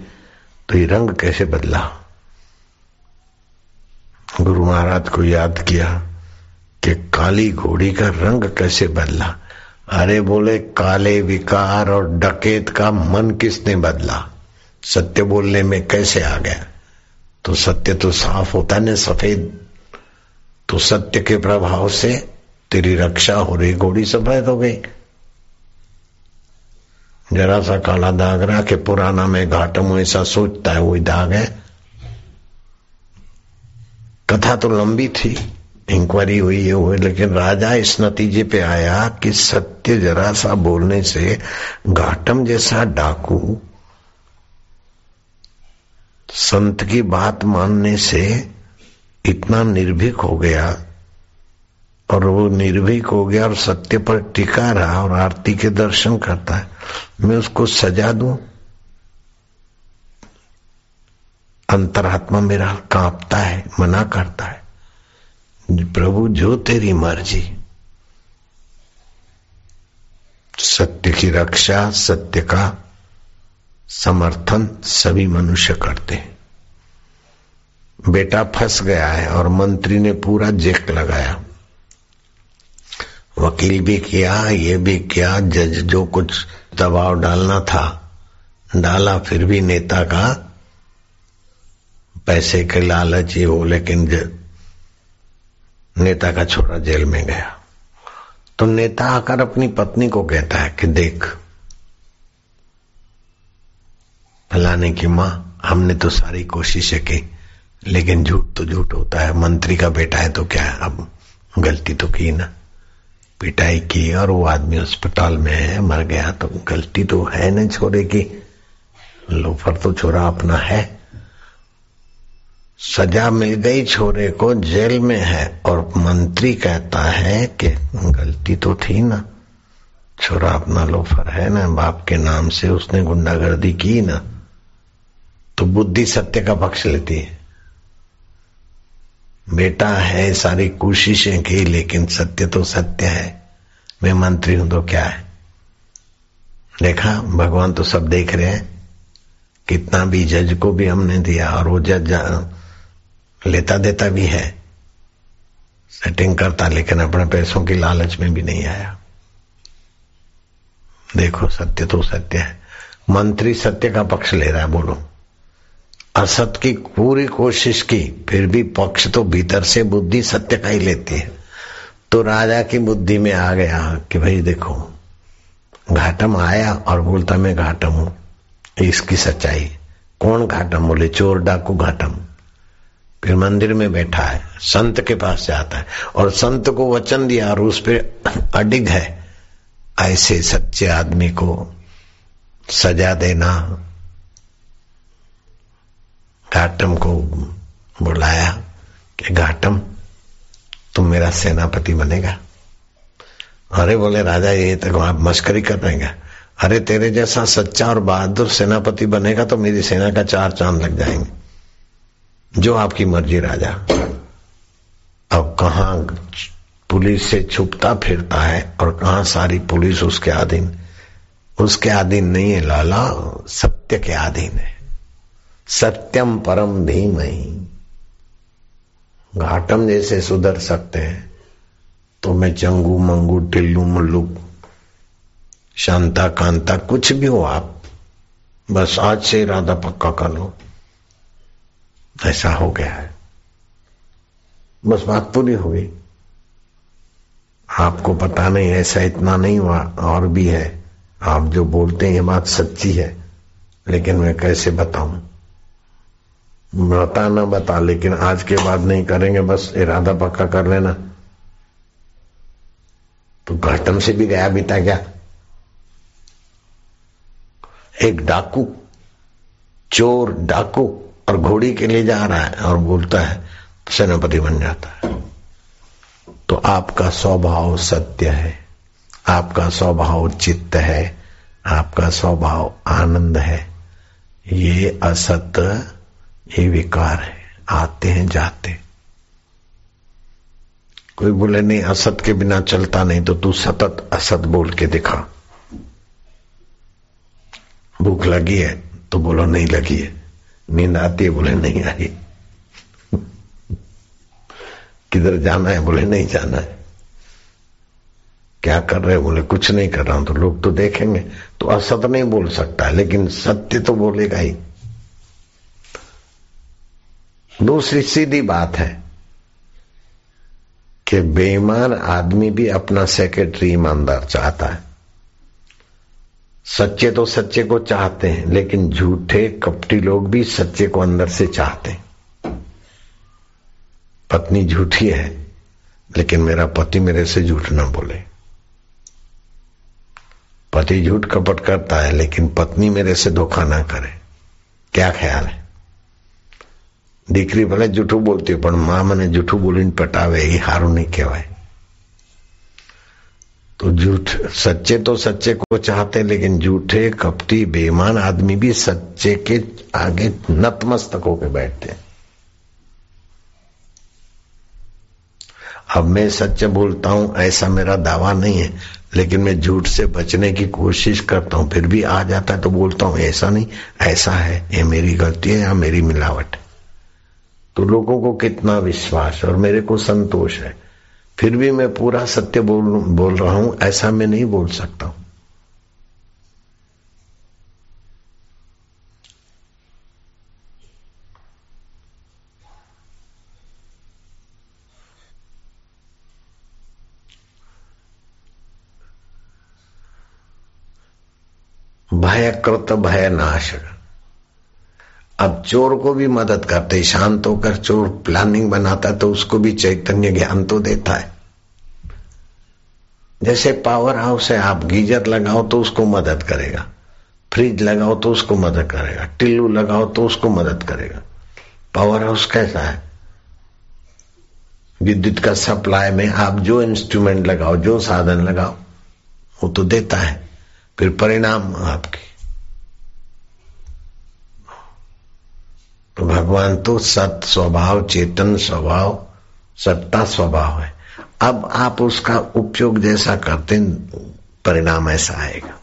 तो ये रंग कैसे बदला? गुरु महाराज को याद किया कि काली घोड़ी का रंग कैसे बदला। अरे बोले, काले विकार और डकेत का मन किसने बदला? सत्य बोलने में कैसे आ गया? तो सत्य तो साफ़ होता है सफ़ेद। तो सत्य के प्रभाव से तेरी रक्षा हो रही, घोड़ी सफ़ेद हो गई। जरा सा काला दाग रहा कि पुराना में घाटम ऐसा सोचता है वही दाग है। कथा तो लंबी थी इंक्वायरी हुई, ये हुई, लेकिन राजा इस नतीजे पे आया कि सत्य जरा सा बोलने से घाटम जैसा डाकू संत की बात मानने से इतना निर्भीक हो गया। और वो निर्भीक हो गया और सत्य पर टिका रहा और आरती के दर्शन करता है। मैं उसको सजा दू? अंतरात्मा मेरा कांपता है, मना करता है। प्रभु, जो तेरी मर्ज़ी। सत्य की रक्षा, सत्य का समर्थन सभी मनुष्य करते हैं। बेटा फंस गया है और मंत्री ने पूरा जेक लगाया। वकील भी किया, ये भी किया, जज जो कुछ दबाव डालना था, डाला, फिर भी नेता का पैसे के लालच ये हो, लेकिन नेता का छोरा जेल में गया। तो नेता आकर अपनी पत्नी को कहता है कि देख, फलाने की माँ, हमने तो सारी कोशिशें की, लेकिन झूठ तो झूठ होता है, मंत्री का बेटा है तो क्या है? अब गलती तो की ना। पिटाई की और वो आदमी अस्पताल में है, मर गया तो गलती तो है ना छोरे की। लोफर तो छोरा अपना है। सजा मिल गई छोरे को, जेल में है और मंत्री कहता है कि गलती तो थी ना। छोरा अपना लोफर है ना, बाप के नाम से उसने गुंडागर्दी की ना। तो बुद्धि सत्य का पक्ष लेती है। बेटा है, सारी कोशिशें की, लेकिन सत्य तो सत्य है। मैं मंत्री हूँ तो क्या है? देखा, भगवान तो सब देख रहे हैं। कितना भी जज को भी हमने दिया, और वो जज लेता देता भी है। सेटिंग करता, लेकिन अपने पैसों की लालच में भी नहीं आया। देखो, सत्य तो सत्य है। मंत्री सत्य का पक्ष ले रहा है, बोलो। असत की पूरी कोशिश की, फिर भी पक्ष तो भीतर से बुद्धि सत्य का ही लेती है। तो राजा की बुद्धि में आ गया कि भाई देखो, घाटम आया और बोलता, मैं घाटम हूँ, इसकी सच्चाई। कौन घाटम बोले? चोर डाकू घाटम। फिर मंदिर में बैठा है, संत के पास जाता है। और संत को वचन दिया और उस पर अडिग है। ऐसे सच्चे आदमी को सजा देना घाटम को बुलाया कि घाटम, तुम मेरा सेनापति बनेगा। अरे बोले, राजा, ये तो आप मस्करी कर रहे अरे तेरे जैसा सच्चा और बहादुर सेनापति बनेगा तो मेरी सेना का चार चाँद लग जाएँगे। जो आपकी मर्ज़ी, राजा। अब कहा पुलिस से छुपता फिरता है और कहा सारी पुलिस उसके अधीन? उसके अधीन नहीं है, लाला, सत्य के अधीन है। सत्यम परम धीम घाटम जैसे सुधर सकते हैं तो मैं चंगू मंगू, टिल्लू, मुल्लू, शांता, कांता, कुछ भी हो आप, बस आज से इरादा पक्का कर लो। ऐसा हो गया है। बस बात पूरी हो गई। आपको पता नहीं, ऐसा इतना नहीं हुआ, और भी है। आप जो बोलते हैं, ये बात सच्ची है, लेकिन मैं कैसे बताऊँ? बता ना बता, लेकिन आज के बाद नहीं करेंगे, बस इरादा पक्का कर लेना। तो घटम से भी गया बीता क्या? एक डाकू, चोर डाकू और घोड़ी के लिए जा रहा है और बोलता है सेनापति बन जाता है। तो आपका स्वभाव सत्य है, आपका स्वभाव चित्त है, आपका स्वभाव आनंद है। ये असत ये विकार है। आते हैं, जाते कोई बोले, नहीं, असत के बिना चलता नहीं तो तू सतत असत बोल के दिखा। भूख लगी है तो बोलो, नहीं लगी है। नींद आती है, बोले, नहीं आई। किधर जाना है, बोले, नहीं जाना है। क्या कर रहे बोले, कुछ नहीं कर रहा हूँ। तो लोग तो देखेंगे तो असत नहीं बोल सकता, लेकिन सत्य तो बोलेगा ही। दूसरी सीधी बात है कि बेईमान आदमी भी अपना सेक्रेटरी ईमानदार चाहता है। सच्चे तो सच्चे को चाहते हैं, लेकिन झूठे, कपटी लोग भी सच्चे को अंदर से चाहते हैं। पत्नी झूठी है, लेकिन मेरा पति मेरे से झूठ ना बोले। पति झूठ कपट करता है, लेकिन पत्नी मेरे से धोखा ना करे। क्या ख्याल है? દીકરી ભલે જૂઠું બોલતી પણ માં મને જૂઠું બોલીને પટાવે એ સારું નહીં કહેવાય तो झूठ सच्चे तो सच्चे को चाहते लेकिन झूठे कपटी बेईमान आदमी भी सच्चे के आगे नतमस्तक होकर बैठते हैं अब मैं सच बोलता हूं ऐसा मेरा दावा नहीं है लेकिन मैं झूठ से बचने की कोशिश करता हूं फिर भी आ जाता है तो बोलता हूं ऐसा नहीं ऐसा है ये मेरी गलती है या मेरी मिलावट है तो लोगों को कितना विश्वास और मेरे को संतोष है। फिर भी मैं पूरा सत्य बोल बोल रहा हूँ, ऐसा मैं नहीं बोल सकता हूँ। भय कृत भय अब चोर को भी मदद करते, शांत होकर चोर प्लानिंग बनाता है तो उसको भी चैतन्य ज्ञान तो देता है। जैसे पावर हाउस है, आप गीजर लगाओ तो उसको मदद करेगा। फ्रिज लगाओ तो उसको मदद करेगा। टिल्लू लगाओ तो उसको मदद करेगा। पावर हाउस कैसा है? विद्युत का सप्लाई में आप जो इंस्ट्रूमेंट लगाओ, जो साधन लगाओ, वो तो देता है। फिर परिणाम आपकी। तो भगवान तो सत स्वभाव, चेतन स्वभाव, सत्ता स्वभाव है। अब आप उसका उपयोग जैसा करते परिणाम ऐसा आएगा।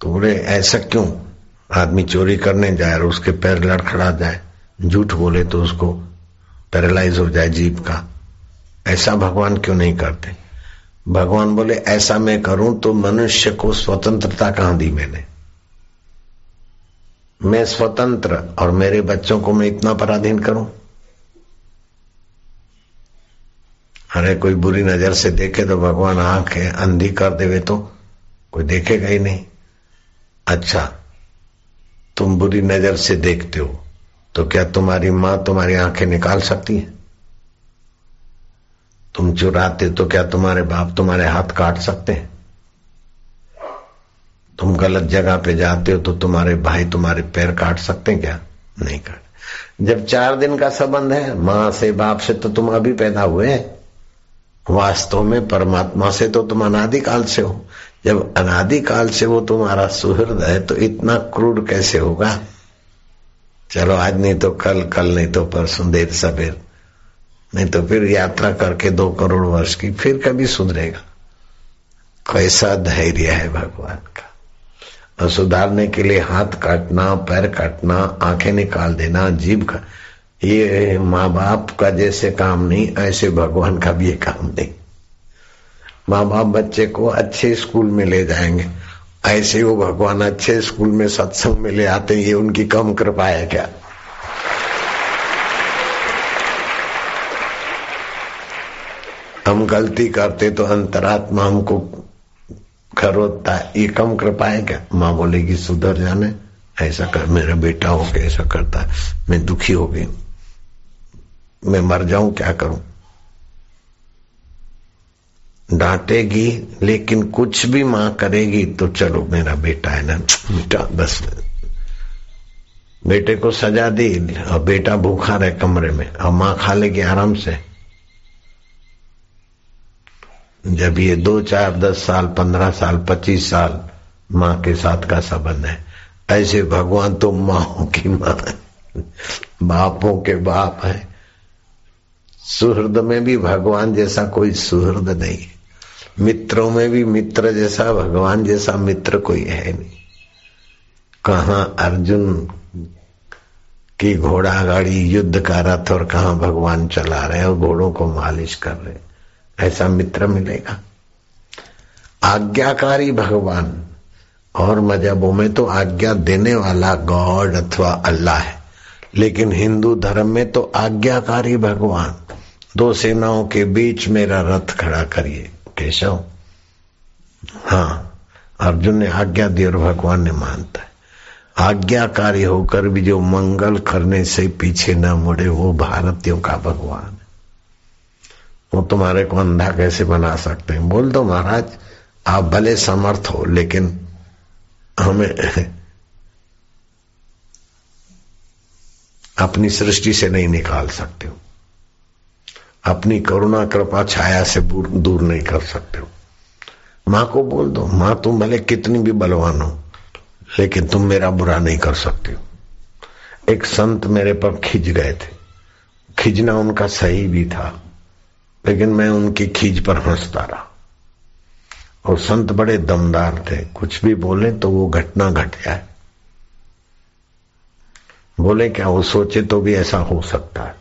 तो बोले, ऐसा क्यों? आदमी चोरी करने जाए और उसके पैर लड़खड़ा जाए, झूठ बोले तो उसको पैरालाइज हो जाए जीप का। ऐसा भगवान क्यों नहीं करते? भगवान बोले, ऐसा मैं करूँ तो मनुष्य को स्वतंत्रता कहाँ दी मैंने? मैं स्वतंत्र और मेरे बच्चों को मैं इतना पराधीन करूँ? अरे, कोई बुरी नज़र से देखे तो भगवान आँख अंधी कर देवे तो कोई देखेगा ही नहीं। अच्छा तुम बुरी नज़र से देखते हो तो क्या तुम्हारी माँ तुम्हारी आँखें निकाल सकती है? तुम चुराते तो क्या तुम्हारे बाप तुम्हारे हाथ काट सकते हैं? तुम गलत जगह पे जाते हो तो तुम्हारे भाई तुम्हारे पैर काट सकते हैं क्या? नहीं काट। जब चार दिन का संबंध है, माँ से बाप से तो तुम अभी पैदा हुए वास्तव में परमात्मा से तो तुम अनादिकाल से हो। जब अनादिकाल से वो तुम्हारा सुहृद है तो इतना क्रूर कैसे होगा? चलो, आज नहीं तो कल कल नहीं तो परसों, देर सवेर। नहीं तो फिर यात्रा करके दो करोड़ वर्ष की फिर कभी सुधरेगा। कैसा धैर्य है भगवान का। सुधारने के लिए हाथ काटना, पैर काटना, आँखें निकाल देना, जीभ का, ये माँ बाप का जैसे काम नहीं, ऐसे भगवान का भी ये काम नहीं। माँ बाप बच्चे को अच्छे स्कूल में ले जाएँगे। ऐसे वो भगवान अच्छे स्कूल में सत्संग में ले आते ये उनकी कम कृपा है क्या? हम गलती करते तो अंतरात्मा हमको खरोता है ये कम कृपा है क्या? माँ बोलेगी, सुधर जाने, ऐसा कर, मेरा बेटा हो गया, ऐसा करता है, मैं दुखी हो गई मैं मर जाऊँ, क्या करूँ? डांटेगी, लेकिन कुछ भी माँ करेगी तो चलो, मेरा बेटा है ना, बेटा, बस। बेटे को सजा दी, और बेटा भूखा रहे कमरे में, और माँ खा लेगी आराम से। जब ये दो चार, दस साल, पंद्रह साल, पच्चीस साल माँ के साथ का संबंध है, ऐसे भगवान तो माओ की माँ है, बापों के बाप है। सुहृद में भी भगवान जैसा कोई सुहृद नहीं मित्रों में भी मित्र जैसा, भगवान जैसा मित्र कोई है नहीं। कहा अर्जुन की घोड़ा गाड़ी युद्ध का रथ और कहा भगवान चला रहे और घोड़ों को मालिश कर रहे ऐसा मित्र मिलेगा। आज्ञाकारी भगवान और मजहबों में तो आज्ञा देने वाला गॉड अथवा अल्लाह है, लेकिन हिंदू धर्म में तो आज्ञाकारी भगवान। दो सेनाओं के बीच मेरा रथ खड़ा करिए, केशव। हाँ अर्जुन ने आज्ञा दी और भगवान ने मानता है। आज्ञाकारी होकर भी जो मंगल करने से पीछे न मुड़े वो भारतीयों का भगवान। वो तुम्हारे को अंधा कैसे बना सकते हैं? बोल दो महाराज, आप भले समर्थ हो, लेकिन हमें अपनी सृष्टि से नहीं निकाल सकते हो। अपनी करुणा, कृपा, छाया से दूर नहीं कर सकते हो। माँ को बोल दो, माँ तुम भले कितनी भी बलवान हो, लेकिन तुम मेरा बुरा नहीं कर सकते हो। एक संत मेरे पर खिंच गए थे। खिंचना उनका सही भी था। लेकिन मैं उनकी खींच पर हंसता रहा। और संत बड़े दमदार थे। कुछ भी बोले तो वो घटना घट जाए। बोले, क्या वो सोचे तो भी ऐसा हो सकता है?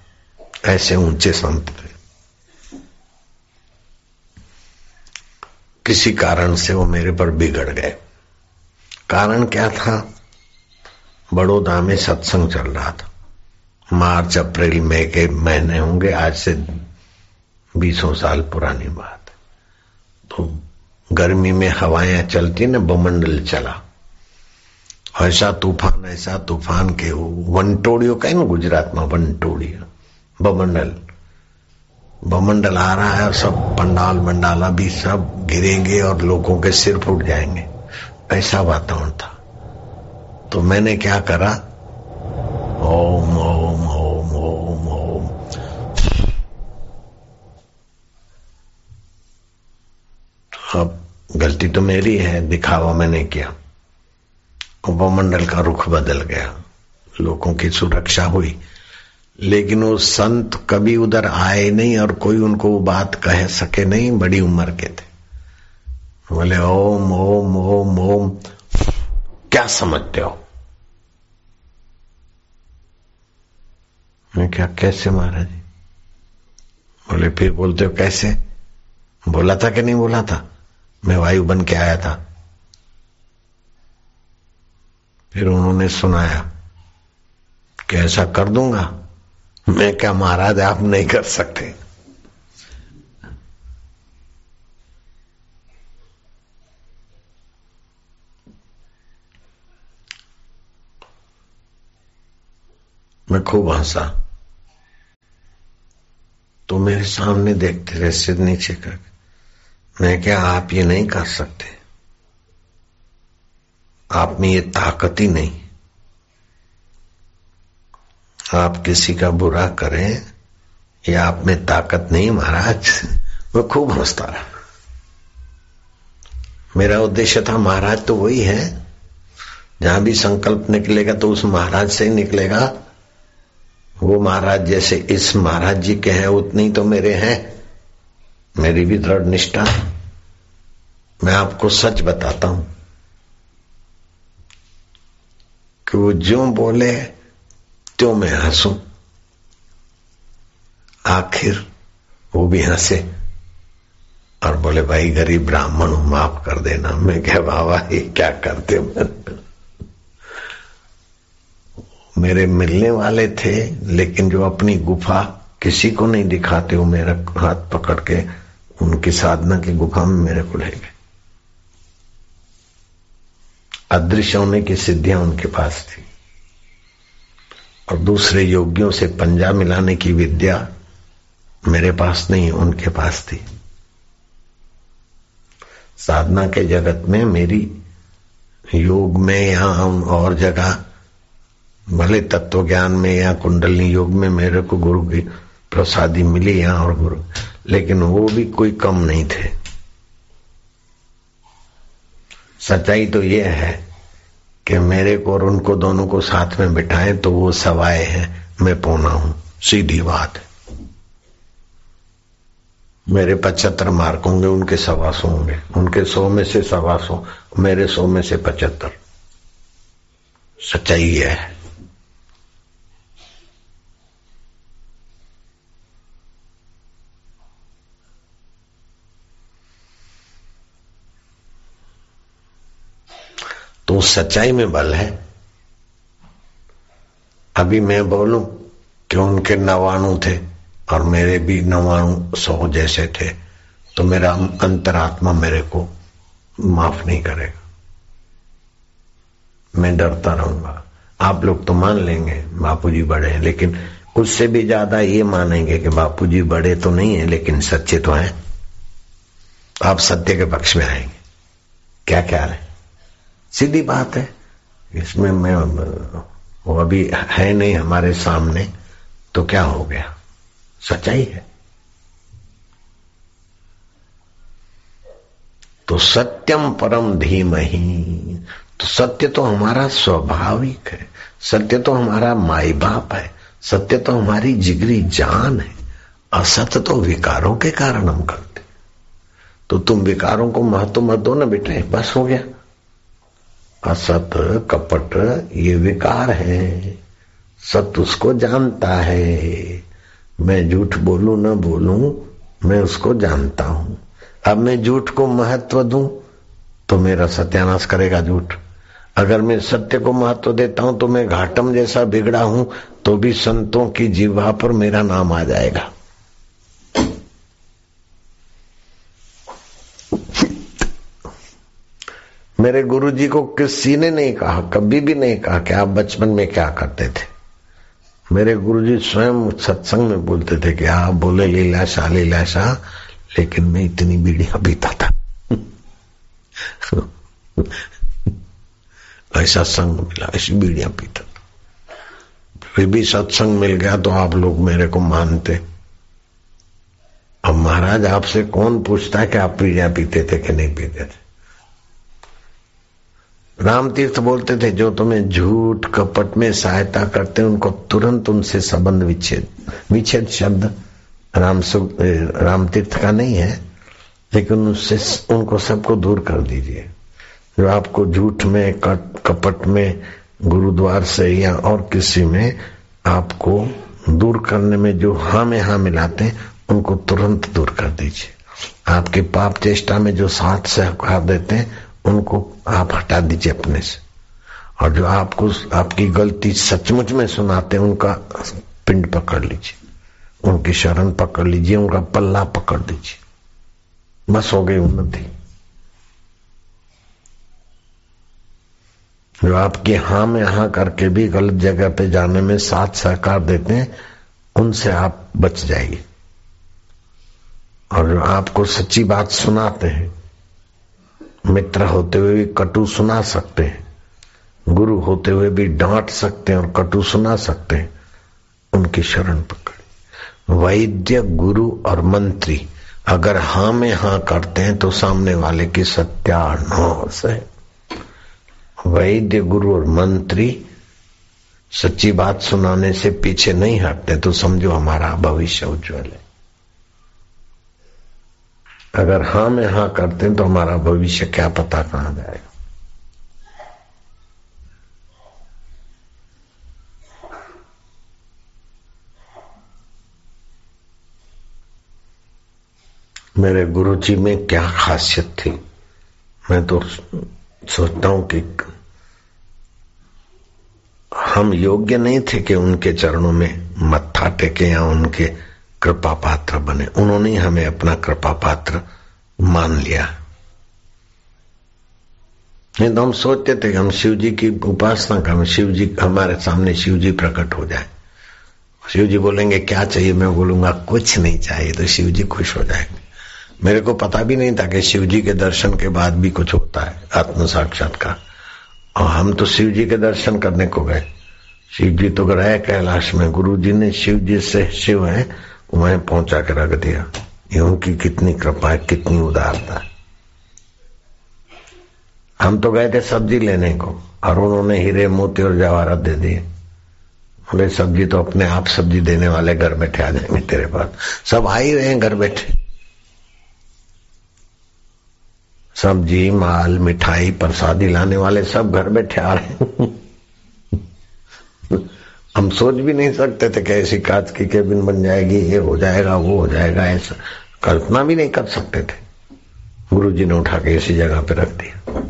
ऐसे ऊँचे संत थे। किसी कारण से वो मेरे पर बिगड़ गए। कारण क्या था? बड़ौदा में सत्संग चल रहा था। मार्च, अप्रैल, मई के महीने होंगे। आज से बीसों साल पुरानी बात। तो गर्मी में हवाएँ चलती ना, बमंडल चला। ऐसा तूफ़ान ऐसा तूफ़ान के वनटोड़ियो कहे ना गुजरात में वनटोड़ियो बमंडल। बमंडल आ रहा है और सब पंडाल मंडाला भी सब गिरेंगे और लोगों के सिर फूट जाएँगे। ऐसा वातावरण था। तो मैंने क्या करा? ओम ओम ओम ओम अब गलती तो मेरी है, दिखावा मैंने किया। उपमंडल का रुख बदल गया, लोगों की सुरक्षा हुई। लेकिन वो संत कभी उधर आए नहीं और कोई उनको वो बात कह सके नहीं, बड़ी उम्र के थे। बोले, ओम ओम ओम ओम। क्या समझते हो? मैं क्या, कैसे महाराज? जी बोले, फिर बोलते हो कैसे? बोला था कि नहीं बोला था? मैं वायु बन के आया था। फिर उन्होंने सुनाया कि ऐसा कर दूँगा, मैं क्या महाराज आप नहीं कर सकते। मैं खूब हंसा। तो मेरे सामने देखते रहे सिर नीचे करके। मैं क्या आप ये नहीं कर सकते? आप में ये ताकत ही नहीं। आप किसी का बुरा करें, या आप में ताकत नहीं महाराज। वो खूब हंसता रहा मेरा उद्देश्य था महाराज तो वही है। जहाँ भी संकल्प निकलेगा तो उस महाराज से ही निकलेगा। वो महाराज जैसे इस महाराज जी के हैं, उतनी तो मेरे हैं। मेरी भी दृढ़ निष्ठा। मैं आपको सच बताता हूँ कि वो जो बोले, त्यों मैं हंसू। आखिर वो भी हंसे और बोले, भाई, गरीब ब्राह्मण हूँ, माफ़ कर देना। मैं क्या बाबा, ये क्या करते मेरे मिलने वाले थे, लेकिन जो अपनी गुफा किसी को नहीं दिखाते, वो मेरा हाथ पकड़ के उनकी साधना की गुफा में मेरे को ले गए। अदृश्य होने की सिद्धियाँ उनके पास थी। और दूसरे योगियों से पंजा मिलाने की विद्या मेरे पास नहीं, उनके पास थी। साधना के जगत में मेरी योग में या और जगह, भले तत्व ज्ञान में या कुंडलनी योग में मेरे को गुरु की प्रसादी मिली यहाँ और गुरु, लेकिन वो भी कोई कम नहीं थे। सच्चाई तो यह है कि मेरे को और उनको दोनों को साथ में बिठाएँ तो वो सवाए हैं, मैं पूना हूँ। सीधी बात है। मेरे पचहत्तर मार्क होंगे, उनके सवा सौ होंगे। उनके सौ में से सवा सौ मेरे सौ में से पचहत्तर। सच्चाई है। तो सच्चाई में बल है। अभी मैं बोलूँ, कि उनके नवाणु थे और मेरे भी नवाणु सौ जैसे थे तो मेरा अंतरात्मा मेरे को माफ़ नहीं करेगा। मैं डरता रहूँगा। आप लोग तो मान लेंगे, बापूजी बड़े हैं, लेकिन उससे भी ज़्यादा ये मानेंगे कि बापूजी बड़े तो नहीं है, लेकिन सच्चे तो हैं। आप सत्य के पक्ष में आएँगे। क्या क्या है? सीधी बात है। इसमें मैं, वो अभी है नहीं हमारे सामने तो क्या हो गया? सच्चाई है। तो सत्यम परम धीम ही तो सत्य तो हमारा स्वाभाविक है। सत्य तो हमारा माई बाप है। सत्य तो हमारी जिगरी जान है। असत्य तो विकारों के कारण हम करते तो तुम विकारों को महत्व मत दो ना बेटे, बस हो गया। असत, कपट, ये विकार है। सत उसको जानता है। मैं झूठ बोलू, न बोलू, मैं उसको जानता हूँ। अब मैं झूठ को महत्व दूँ तो मेरा सत्यानाश करेगा झूठ। अगर मैं सत्य को महत्व देता हूँ तो मैं घाटम जैसा बिगड़ा हूँ तो भी संतों की जीवा पर मेरा नाम आ जाएगा। मेरे गुरुजी को किसी ने नहीं कहा, कभी भी नहीं कहा कि आप बचपन में क्या करते थे। मेरे गुरुजी स्वयं सत्संग में बोलते थे कि आप बोले, लीला शाह लीलाशा लीलाशा लेकिन मैं इतनी बीड़ियाँ पीता था। ऐसा संग मिला, ऐसी बीड़ियाँ पीता फिर भी सत्संग मिल गया तो आप लोग मेरे को मानते। अब महाराज आपसे कौन पूछता है कि आप बीड़ियाँ पीते थे कि नहीं पीते थे? राम तीर्थ बोलते थे, जो तुम्हें झूठ कपट में सहायता करते हैं, उनको तुरंत उनसे संबंध विच्छेद विच्छेद शब्द राम राम तीर्थ का नहीं है, लेकिन उससे उनको सबको दूर कर दीजिए। जो आपको झूठ में, कट, कपट में, गुरुद्वार से या और किसी में आपको दूर करने में जो हाँ में हाँ मिलाते हैं, उनको तुरंत दूर कर दीजिए। आपके पाप चेष्टा में जो साथ सहकार देते हैं उनको आप हटा दीजिए अपने से। और जो आपको, आपकी गलती सचमुच में सुनाते हैं, उनका पिंड पकड़ लीजिए। उनकी शरण पकड़ लीजिए, उनका पल्ला पकड़ दीजिए। बस हो गई उन्नति। जो आपकी हाँ में हाँ करके भी गलत जगह पे जाने में साथ सहकार देते हैं, उनसे आप बच जाइए। और जो आपको सच्ची बात सुनाते हैं मित्र होते हुए भी कटु सुना सकते हैं। गुरु होते हुए भी डांट सकते हैं और कटु सुना सकते हैं। उनकी शरण पकड़ी। वैद्य, गुरु और मंत्री अगर हाँ में हाँ करते हैं तो सामने वाले की सत्यानाश है। वैद्य, गुरु और मंत्री सच्ची बात सुनाने से पीछे नहीं हटते तो समझो हमारा भविष्य उज्जवल है। अगर हाँ में हाँ करते हैं तो हमारा भविष्य क्या पता कहाँ जाएगा। मेरे गुरु जी में क्या खासियत थी? मैं तो सोचता हूँ कि हम योग्य नहीं थे कि उनके चरणों में मत्था टेके या उनके कृपा पात्र बने। उन्होंने हमें अपना कृपा पात्र मान लिया। नहीं तो हम सोचते थे हम शिव जी की उपासना करें शिव जी हमारे सामने शिव जी प्रकट हो जाए। शिव जी बोलेंगे, क्या चाहिए? मैं बोलूँगा, कुछ नहीं चाहिए। तो शिव जी खुश हो जाएँगे। मेरे को पता भी नहीं था कि शिव जी के दर्शन के बाद भी कुछ होता है, आत्म साक्षात्कार और हम तो शिव जी के दर्शन करने को गए। शिव जी तो रहे कैलाश में। गुरु जी ने शिव जी से शिव है वहीं पहुँचा कर रख दिया। ये उनकी कितनी कृपा है कितनी उदारता। हम तो गए थे सब्ज़ी लेने को, और उन्होंने हीरे, मोती और जवाहरत दे दिए। बोले, सब्ज़ी तो अपने आप सब्ज़ी देने वाले घर बैठे आ जाएँगे तेरे पास। सब आ ही रहे हैं घर बैठे। सब्ज़ी, माल, मिठाई, प्रसादी लाने वाले सब घर बैठे आ रहे हैं। हम सोच भी नहीं सकते थे कि ऐसी कांच की केबिन बन जाएगी, ये हो जाएगा, वो हो जाएगा, ऐसा। कल्पना भी नहीं कर सकते थे। गुरु जी ने उठा के इसी जगह पे रख दिया।